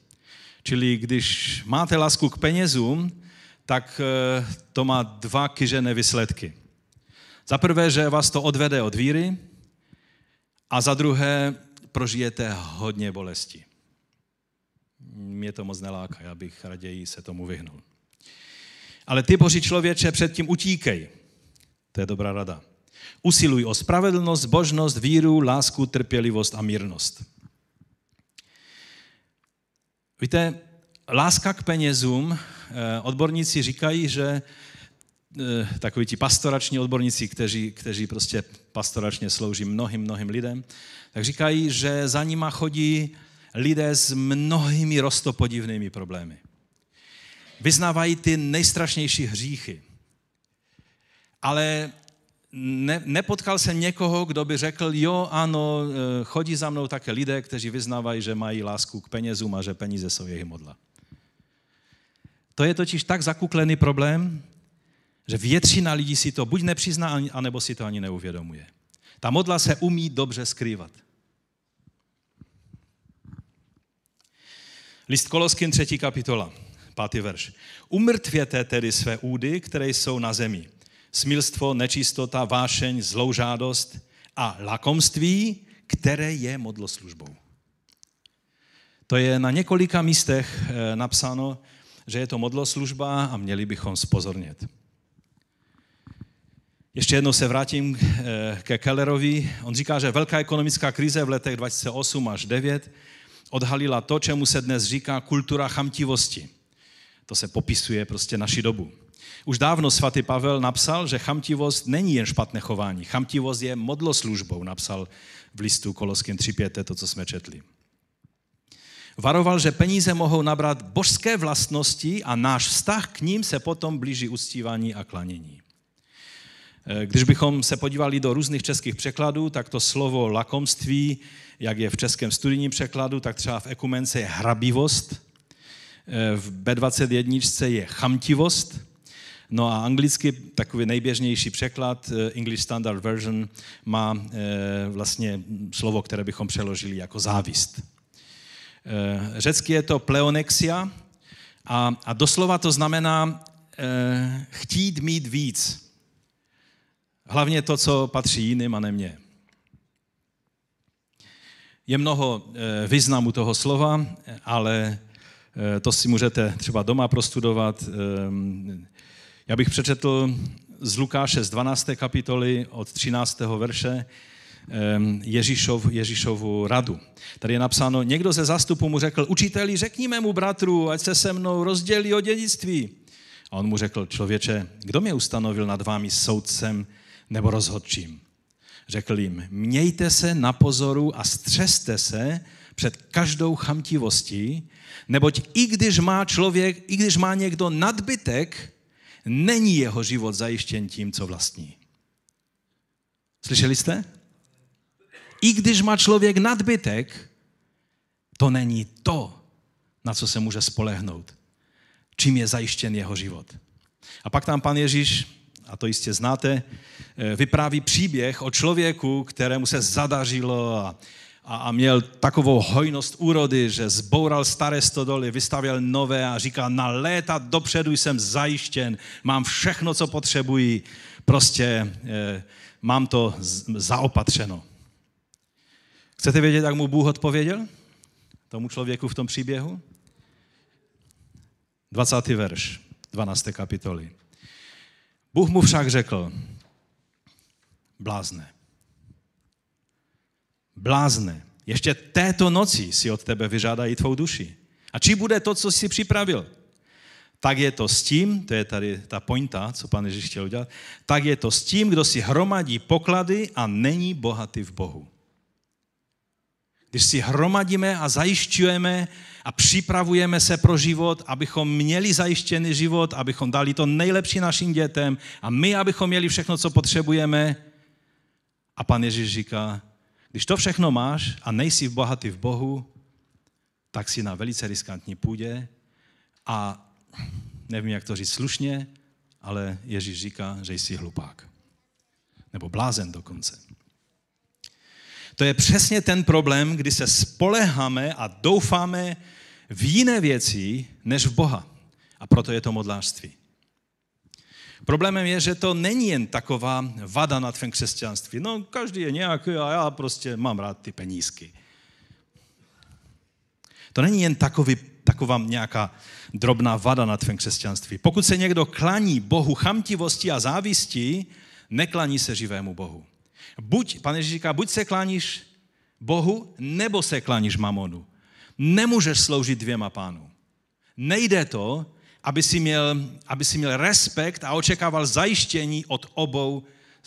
Čili když máte lásku k penězům, tak eh, to má dva kyžené výsledky. Za prvé, že vás to odvede od víry a za druhé prožijete hodně bolesti. Mě to moc neláká, já bych raději se tomu vyhnul. Ale ty, boží člověče, předtím utíkej. To je dobrá rada. Usiluj o spravedlnost, božnost, víru, lásku, trpělivost a mírnost. Víte, láska k penězům, eh, odborníci říkají, že eh, takoví ti pastorační odborníci, kteří, kteří prostě pastoračně slouží mnohým, mnohým lidem, tak říkají, že za nima chodí lidé s mnohými rostopodivnými problémy. Vyznávají ty nejstrašnější hříchy. Ale ne, nepotkal jsem někoho, kdo by řekl, jo, ano, eh, chodí za mnou také lidé, kteří vyznávají, že mají lásku k penězům a že peníze jsou jejich modla. To je totiž tak zakuklený problém, že většina lidí si to buď nepřizná, anebo si to ani neuvědomuje. Ta modla se umí dobře skrývat. List Koloským, třetí kapitola. pátý verš. Umrtvěte tedy své údy, které jsou na zemi. Smilstvo, nečistota, vášeň, zlou žádost a lakomství, které je modloslužbou. To je na několika místech eh, napsáno, že je to modloslužba a měli bychom spozornět. Ještě jednou se vrátím eh, ke Kellerovi. On říká, že velká ekonomická krize v letech 2008 až 2009 odhalila to, čemu se dnes říká kultura chamtivosti. To se popisuje prostě naši dobu. Už dávno svatý Pavel napsal, že chamtivost není jen špatné chování. Chamtivost je modloslužbou, napsal v listu Koloským 3.5, to, co jsme četli. Varoval, že peníze mohou nabrat božské vlastnosti a náš vztah k ním se potom blíží uctívání a klanění. Eh, když bychom se podívali do různých českých překladů, tak to slovo lakomství, jak je v českém studijním překladu, tak třeba v ekumence je hrabivost, eh, v B21 je chamtivost, no a anglicky takový nejběžnější překlad, eh, English Standard Version, má vlastně slovo, které bychom přeložili jako závist. Řecky je to pleonexia a, a doslova to znamená chtít mít víc. Hlavně to, co patří jiným a ne mně. Je mnoho eh, významů toho slova, ale eh, to si můžete třeba doma prostudovat. Já bych přečetl z Lukáše z 12. kapitoly od 13. verše Ježíšov, Ježíšovu radu. Tady je napsáno, někdo ze zastupu mu řekl, učiteli, řekni mému bratru, ať se se mnou rozdělí o dědictví. A on mu řekl, člověče, kdo mě ustanovil nad vámi soudcem nebo rozhodčím. Řekl jim, mějte se na pozoru a střeste se před každou chamtivostí, neboť i když má člověk, i když má někdo nadbytek, není jeho život zajištěn tím, co vlastní. Slyšeli jste? I když má člověk nadbytek, to není to, na co se může spolehnout, čím je zajištěn jeho život. A pak tam pan Ježíš a to jistě znáte, eh, vypráví příběh o člověku, kterému se zadařilo a, a, a měl takovou hojnost úrody, že zboural staré stodoly, vystavěl nové a říká, na léta dopředu jsem zajištěn, mám všechno, co potřebuji, prostě eh, mám to zaopatřeno. Chcete vědět, jak mu Bůh odpověděl? Tomu člověku v tom příběhu? 20. verš 12. kapitoly. Bůh mu však řekl, blázne. Blázne. Ještě této noci si od tebe vyžádají tvou duši. A či bude to, co jsi připravil? Tak je to s tím, to je tady ta pointa, co pan Ježíš chtěl udělat, tak je to s tím, kdo si hromadí poklady a není bohatý v Bohu. Když si hromadíme a zajišťujeme a připravujeme se pro život, abychom měli zajištěný život, abychom dali to nejlepší našim dětem a my, abychom měli všechno, co potřebujeme. A pan Ježíš říká, když to všechno máš a nejsi bohatý v Bohu, tak si na velice riskantní půdě a nevím, jak to říct slušně, ale Ježíš říká, že jsi hlupák. Nebo blázen dokonce. To je přesně ten problém, kdy se spoleháme a doufáme v jiné věci než v Boha. A proto je to modlářství. Problémem je, že to není jen taková vada na tvém křesťanství. No, každý je nějaký a já prostě mám rád ty penízky. To není jen takový, taková nějaká drobná vada na tvém křesťanství. Pokud se někdo klaní Bohu chamtivosti a závisti, neklaní se živému Bohu. Buď, pane Ježíš říká, buď se kláníš Bohu, nebo se kláníš mamonu. Nemůžeš sloužit dvěma pánům. Nejde to, aby si, měl, aby si měl respekt a očekával zajištění od obou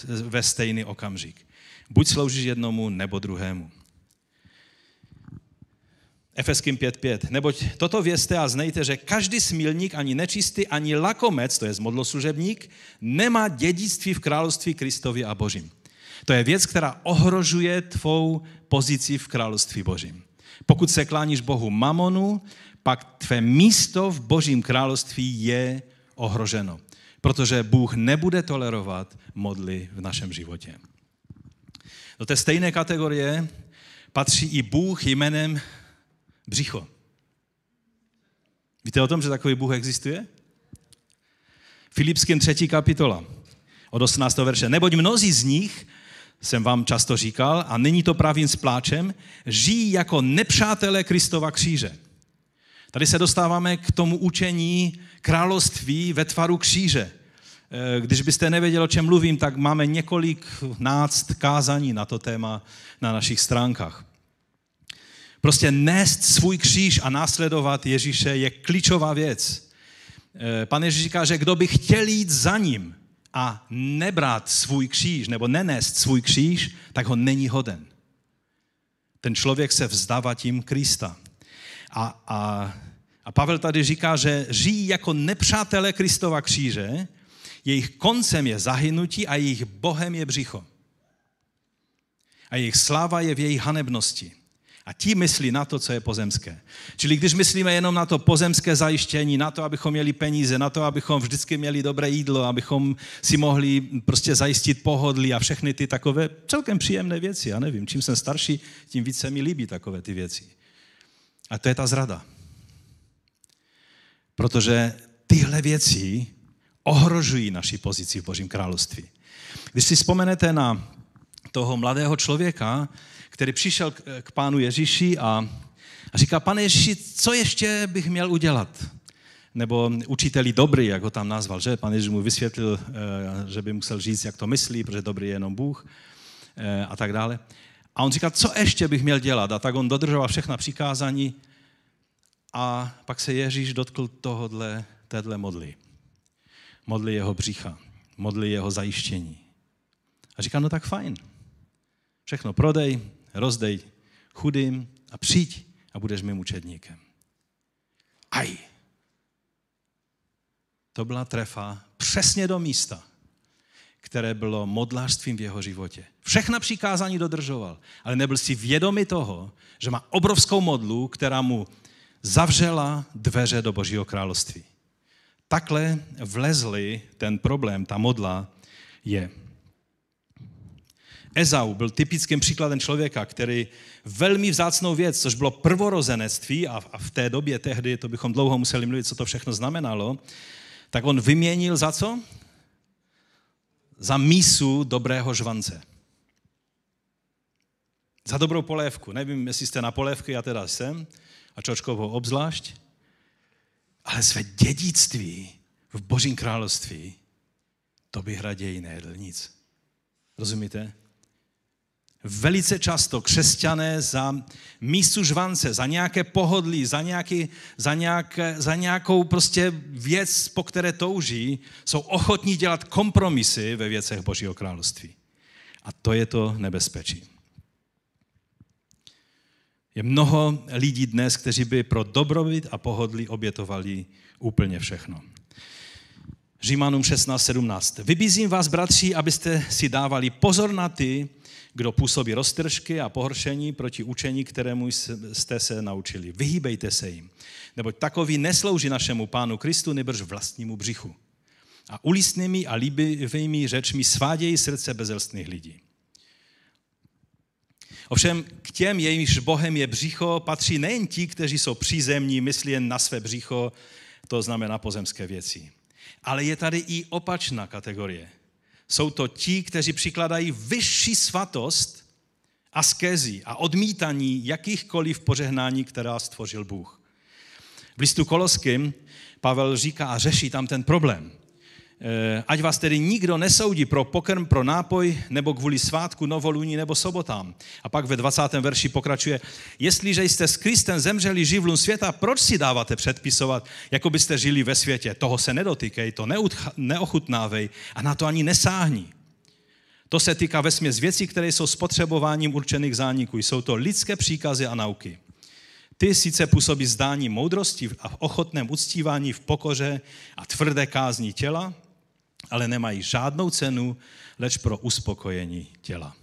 ve stejný okamžik. Buď sloužíš jednomu, nebo druhému. Efeským 5.5. Neboť toto vězte a znejte, že každý smilník, ani nečistý, ani lakomec, to je modloslužebník, nemá dědictví v království Kristovi a Božím. To je věc, která ohrožuje tvou pozici v království Božím. Pokud se kláníš Bohu mamonu, pak tvé místo v Božím království je ohroženo. Protože Bůh nebude tolerovat modly v našem životě. Do té stejné kategorie patří i Bůh jménem břicho. Víte o tom, že takový Bůh existuje? Filipským třetí kapitola od 18. verše. Neboť mnozí z nich, jsem vám často říkal, a není to pravým s pláčem, žijí jako nepřátelé Kristova kříže. Tady se dostáváme k tomu učení království ve tvaru kříže. Eh, když byste nevěděli, o čem mluvím, tak máme několik náct kázání na to téma na našich stránkách. Prostě nést svůj kříž a následovat Ježíše je klíčová věc. Eh, Pan Ježíš říká, že kdo by chtěl jít za ním a nebrat svůj kříž nebo nenést svůj kříž, tak ho není hoden. Ten člověk se vzdává tím Krista. A, a, a Pavel tady říká, že žijí jako nepřátelé Kristova kříže, jejich koncem je zahynutí a jejich bohem je břicho. A jejich sláva je v jejich hanebnosti. A ti myslí na to, co je pozemské. Čili když myslíme jenom na to pozemské zajištění, na to, abychom měli peníze, na to, abychom vždycky měli dobré jídlo, abychom si mohli prostě zajistit pohodlí a všechny ty takové celkem příjemné věci. Já nevím, čím jsem starší, tím více mi líbí takové ty věci. A to je ta zrada. Protože tyhle věci ohrožují naši pozici v Božím království. Když si vzpomenete na toho mladého člověka, který přišel k, k pánu Ježíši a, a říká, pane Ježíši, co ještě bych měl udělat? Nebo učiteli dobrý, jak ho tam nazval, že? Pan Ježíš mu vysvětlil, eh, že by musel říct, jak to myslí, protože dobrý je jenom Bůh eh, a tak dále. A on říká, co ještě bych měl dělat? A tak on dodržoval všechna přikázání a pak se Ježíš dotkl tohodle, téhle modly. Modly jeho břicha, modly jeho zajištění. A říká, no tak fajn. Všechno prodej, rozdej chudým a přijď a budeš mým učedníkem. Aj. To byla trefa přesně do místa, které bylo modlářstvím v jeho životě. Všechna přikázání dodržoval, ale nebyl si vědomi toho, že má obrovskou modlu, která mu zavřela dveře do Božího království. Takhle vlezli ten problém, ta modla je Ezau byl typickým příkladem člověka, který velmi vzácnou věc, což bylo prvorozenectví, a v té době tehdy, to bychom dlouho museli mluvit, co to všechno znamenalo, tak on vyměnil za co? Za mísu dobrého žvance. Za dobrou polévku. Nevím, jestli jste na polévky, já teda jsem, a Čočkovou obzvlášť, ale své dědictví v Božím království, to bych raději nejedl nic. Rozumíte? Velice často křesťané za místu žvance, za nějaké pohodlí, za, nějaký, za, nějaké, za nějakou prostě věc, po které touží, jsou ochotní dělat kompromisy ve věcech Božího království. A to je to nebezpečí. Je mnoho lidí dnes, kteří by pro dobrobyt a pohodlí obětovali úplně všechno. Římanům 16.17. Vybízím vás, bratři, abyste si dávali pozor na ty, kdo působí roztržky a pohoršení proti učení, kterému jste se naučili. Vyhýbejte se jim, neboť takový neslouží našemu pánu Kristu, nebrž vlastnímu břichu. A ulistnými a líbivými řečmi svádějí srdce bezelstných lidí. Ovšem k těm, jejímž Bohem je břicho, patří nejen ti, kteří jsou přízemní, myslí jen na své břicho, to znamená pozemské věci. Ale je tady i opačná kategorie. Jsou to ti, kteří přikladají vyšší svatost askézí a odmítaní jakýchkoliv požehnání, která stvořil Bůh. V listu Koloským Pavel říká a řeší tam ten problém. Eh, ať vás tedy nikdo nesoudí pro pokrm, pro nápoj, nebo kvůli svátku, novoluní nebo sobotám. A pak ve 20. verši pokračuje, jestliže jste s Kristem zemřeli živlům světa, proč si dáváte předpisovat, jako byste žili ve světě? Toho se nedotýkej, to neochutnávej a na to ani nesáhní. To se týká vesměs věcí, které jsou spotřebováním určených zániků. Jsou to lidské příkazy a nauky. Ty sice působí zdání moudrosti a ochotném uctívání v pokoře a tvrdé kázní těla, ale nemají žádnou cenu, leč pro uspokojení těla.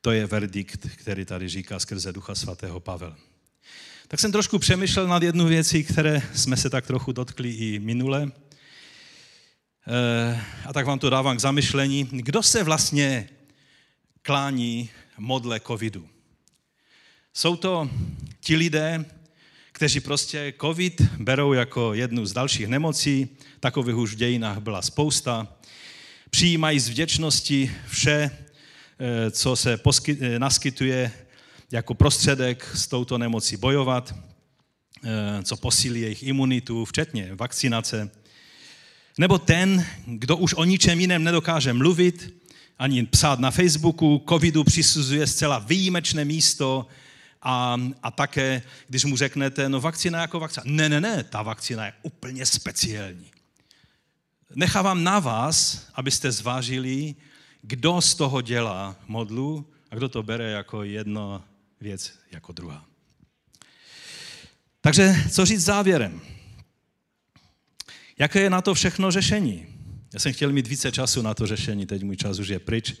To je verdikt, který tady říká skrze Ducha Svatého Pavel. Tak jsem trošku přemýšlel nad jednu věcí, které jsme se tak trochu dotkli i minule. Eh, a tak vám to dávám k zamyšlení. Kdo se vlastně klání modle covidu? Jsou to ti lidé, kteří prostě covid berou jako jednu z dalších nemocí, takových už v dějinách byla spousta, přijímají z vděčnosti vše, eh, co se eh, naskytuje jako prostředek s touto nemocí bojovat, eh, co posílí jejich imunitu, včetně vakcinace. Nebo ten, kdo už o ničem jiném nedokáže mluvit, ani psát na Facebooku, covidu přisuzuje zcela výjimečné místo a, a také, když mu řeknete, no vakcína jako vakcína. Ne, ne, ne, ta vakcína je úplně speciální. Nechávám na vás, abyste zvážili, kdo z toho dělá modlu a kdo to bere jako jedno věc, jako druhá. Takže co říct závěrem? Jaké je na to všechno řešení? Já jsem chtěl mít více času na to řešení, teď můj čas už je pryč,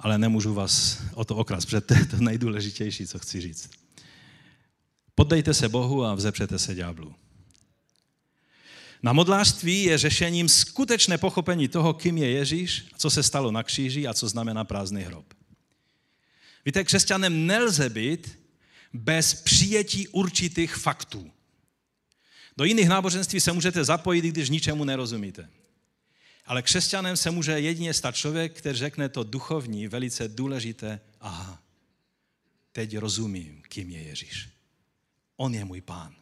ale nemůžu vás o to okras, protože to je to nejdůležitější, co chci říct. Poddejte se Bohu a vzepřete se ďáblu. Na modlářství je řešením skutečné pochopení toho, kým je Ježíš, co se stalo na kříži a co znamená prázdný hrob. Víte, křesťanem nelze být bez přijetí určitých faktů. Do jiných náboženství se můžete zapojit, když ničemu nerozumíte. Ale křesťanem se může jedině stát člověk, který řekne to duchovní, velice důležité, aha, teď rozumím, kým je Ježíš. On je můj pán.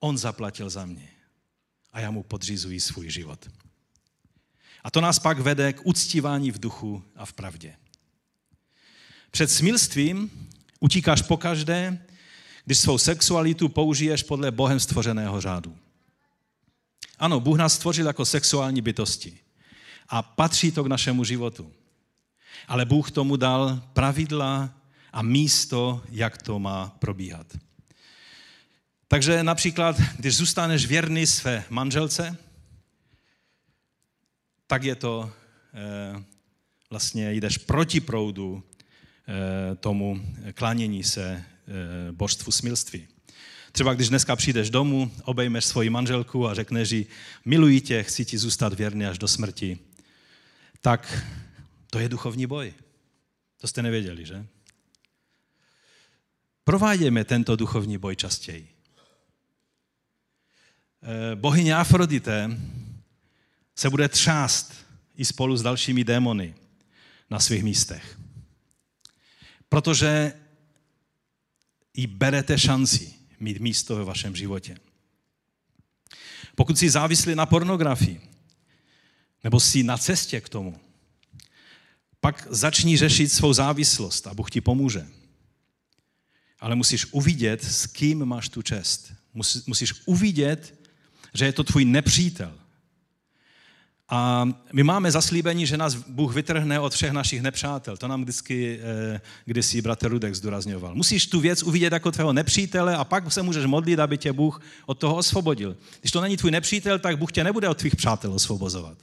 On zaplatil za mě. A já mu podřizuji svůj život. A to nás pak vede k uctívání v duchu a v pravdě. Před smilstvím utíkáš pokaždé, když svou sexualitu použiješ podle Bohem stvořeného řádu. Ano, Bůh nás stvořil jako sexuální bytosti a patří to k našemu životu. Ale Bůh tomu dal pravidla a místo, jak to má probíhat. Takže například, když zůstaneš věrný své manželce, tak je to, e, vlastně jdeš proti proudu e, tomu klánění se e, božstvu smilství. Třeba když dneska přijdeš domů, obejmeš svoji manželku a řekneš jí, miluji tě, chci ti zůstat věrný až do smrti, tak to je duchovní boj. To jste nevěděli, že? Provádějme tento duchovní boj častěji. Eh, bohyně Afrodite se bude třást i spolu s dalšími démony na svých místech. Protože i berete šanci mít místo ve vašem životě. Pokud jsi závislý na pornografii, nebo jsi na cestě k tomu, pak začni řešit svou závislost a Bůh ti pomůže. Ale musíš uvidět, s kým máš tu čest. Musíš uvidět, že je to tvůj nepřítel. A my máme zaslíbení, že nás Bůh vytrhne od všech našich nepřátel. To nám vždycky eh, kdysi bratr Rudek zdůrazňoval. Musíš tu věc uvidět jako tvého nepřítele a pak se můžeš modlit, aby tě Bůh od toho osvobodil. Když to není tvůj nepřítel, tak Bůh tě nebude od tvých přátel osvobozovat.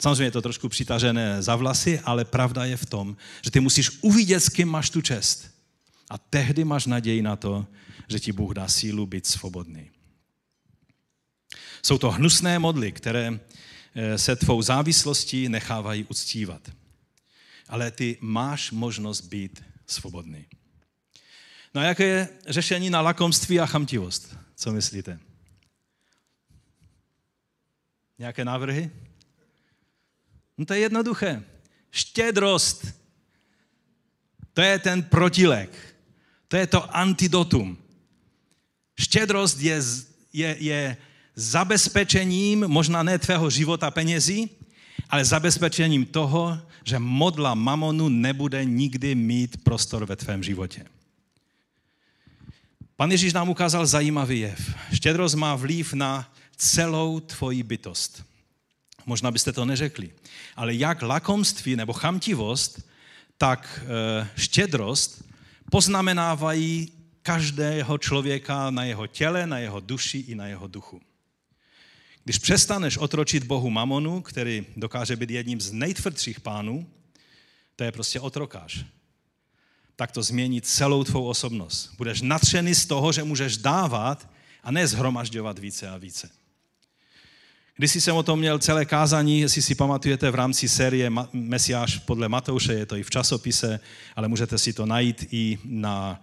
Samozřejmě je to trošku přitažené za vlasy, ale pravda je v tom, že ty musíš uvidět, s kým máš tu čest. A tehdy máš naději na to, že ti Bůh dá sílu být svobodný. Jsou to hnusné modly, které se tvou závislostí nechávají uctívat. Ale ty máš možnost být svobodný. No a jaké je řešení na lakomství a chamtivost? Co myslíte? Nějaké návrhy? No to je jednoduché. Štědrost. To je ten protilek. To je to antidotum. Štědrost je, je, je zabezpečením možná ne tvého života penězí, ale zabezpečením toho, že modla mamonu nebude nikdy mít prostor ve tvém životě. Pan Ježíš nám ukázal zajímavý jev. Štědrost má vliv na celou tvoji bytost. Možná byste to neřekli. Ale jak lakomství nebo chamtivost, tak eh, štědrost poznamenávají každého člověka na jeho těle, na jeho duši i na jeho duchu. Když přestaneš otročit Bohu mamonu, který dokáže být jedním z nejtvrdších pánů, to je prostě otrokář, tak to změní celou tvou osobnost. Budeš natřený z toho, že můžeš dávat a ne zhromažďovat více a více. Když jsem o tom měl celé kázání, jestli si pamatujete v rámci série Mesiáš podle Matouše, je to i v časopise, ale můžete si to najít i na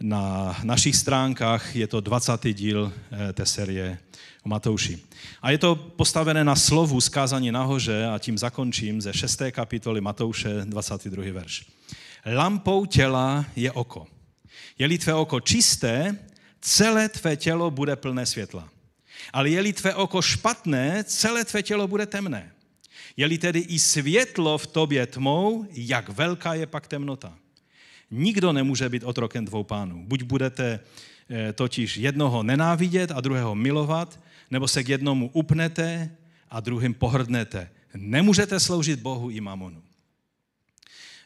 na našich stránkách. Je to 20. díl eh, té série o Matouši. A je to postavené na slovu zkázání nahoře a tím zakončím ze 6. kapitoly Matouše 22. verš. Lampou těla je oko. Je-li tvé oko čisté, celé tvé tělo bude plné světla. Ale je-li tvé oko špatné, celé tvé tělo bude temné. Je-li tedy i světlo v tobě tmou, jak velká je pak temnota. Nikdo nemůže být otrokem dvou pánů. Buď budete eh, totiž jednoho nenávidět a druhého milovat, nebo se k jednomu upnete a druhým pohrdnete. Nemůžete sloužit Bohu i mamonu.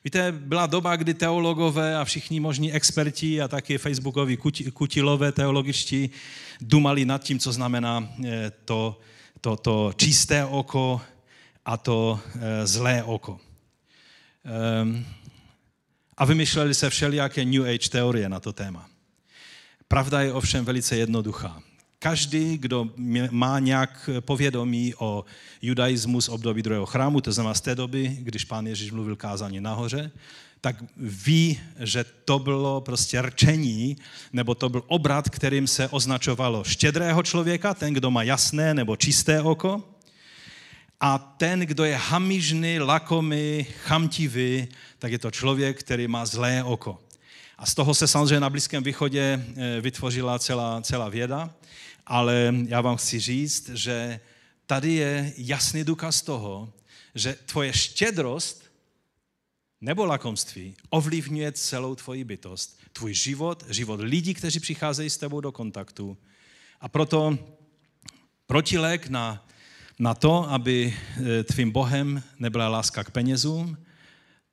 Víte, byla doba, kdy teologové a všichni možní experti a taky facebookoví kutilové teologičtí dumali nad tím, co znamená eh, to, to, to čisté oko a to eh, zlé oko. Ehm, a vymýšleli se všelijaké New Age teorie na to téma. Pravda je ovšem velice jednoduchá. Každý, kdo má nějak povědomí o judaismu z období druhého chrámu, to znamená z té doby, když pán Ježíš mluvil kázání nahoře, tak ví, že to bylo prostě rčení, nebo to byl obrat, kterým se označovalo štědrého člověka, ten, kdo má jasné nebo čisté oko, a ten, kdo je hamižný, lakomý, chamtivý, tak je to člověk, který má zlé oko. A z toho se samozřejmě na Blízkém východě eh, vytvořila celá, celá věda, ale já vám chci říct, že tady je jasný důkaz toho, že tvoje štědrost nebo lakomství ovlivňuje celou tvoji bytost, tvůj život, život lidí, kteří přicházejí s tebou do kontaktu. A proto protilek na na to, aby e, tvým Bohem nebyla láska k penězům,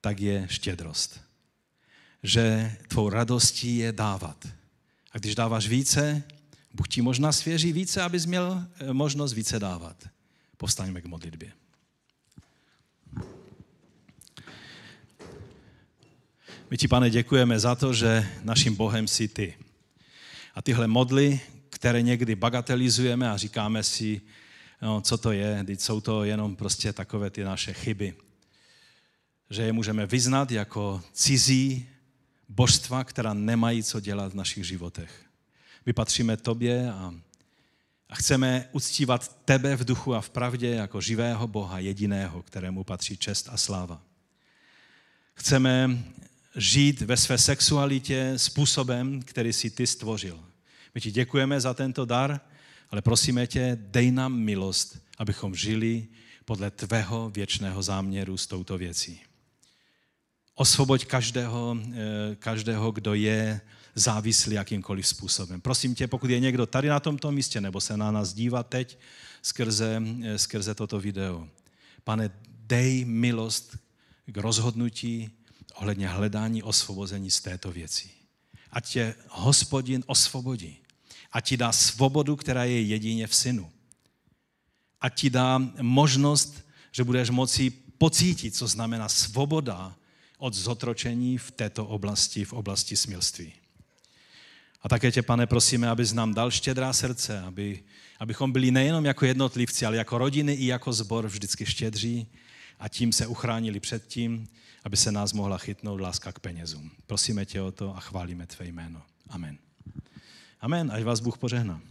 tak je štědrost. Že tvou radostí je dávat. A když dáváš více, Bůh ti možná svěří více, abys měl e, možnost více dávat. Povstaňme k modlitbě. My ti, pane, děkujeme za to, že naším Bohem jsi ty. A tyhle modly, které někdy bagatelizujeme a říkáme si, no, co to je, teď jsou to jenom prostě takové ty naše chyby. Že je můžeme vyznat jako cizí božstva, která nemají co dělat v našich životech. My patříme tobě a, a chceme uctívat tebe v duchu a v pravdě jako živého Boha jediného, kterému patří čest a sláva. Chceme žít ve své sexualitě způsobem, který si ty stvořil. My ti děkujeme za tento dar ale prosíme tě, dej nám milost, abychom žili podle tvého věčného záměru s touto věcí. Osvoboď každého, eh, každého, kdo je závislý jakýmkoliv způsobem. Prosím tě, pokud je někdo tady na tomto místě, nebo se na nás dívá teď skrze, eh, skrze toto video. Pane, dej milost k rozhodnutí ohledně hledání osvobození z této věci. Ať tě hospodin osvobodí a ti dá svobodu, která je jedině v synu. A ti dá možnost, že budeš moci pocítit, co znamená svoboda od zotročení v této oblasti, v oblasti smilství. A také tě, pane, prosíme, abys nám dal štědrá srdce, aby, abychom byli nejenom jako jednotlivci, ale jako rodiny i jako zbor vždycky štědří a tím se uchránili před tím, aby se nás mohla chytnout láska k penězům. Prosíme tě o to a chválíme tvé jméno. Amen. Amen. Ať vás Bůh požehná.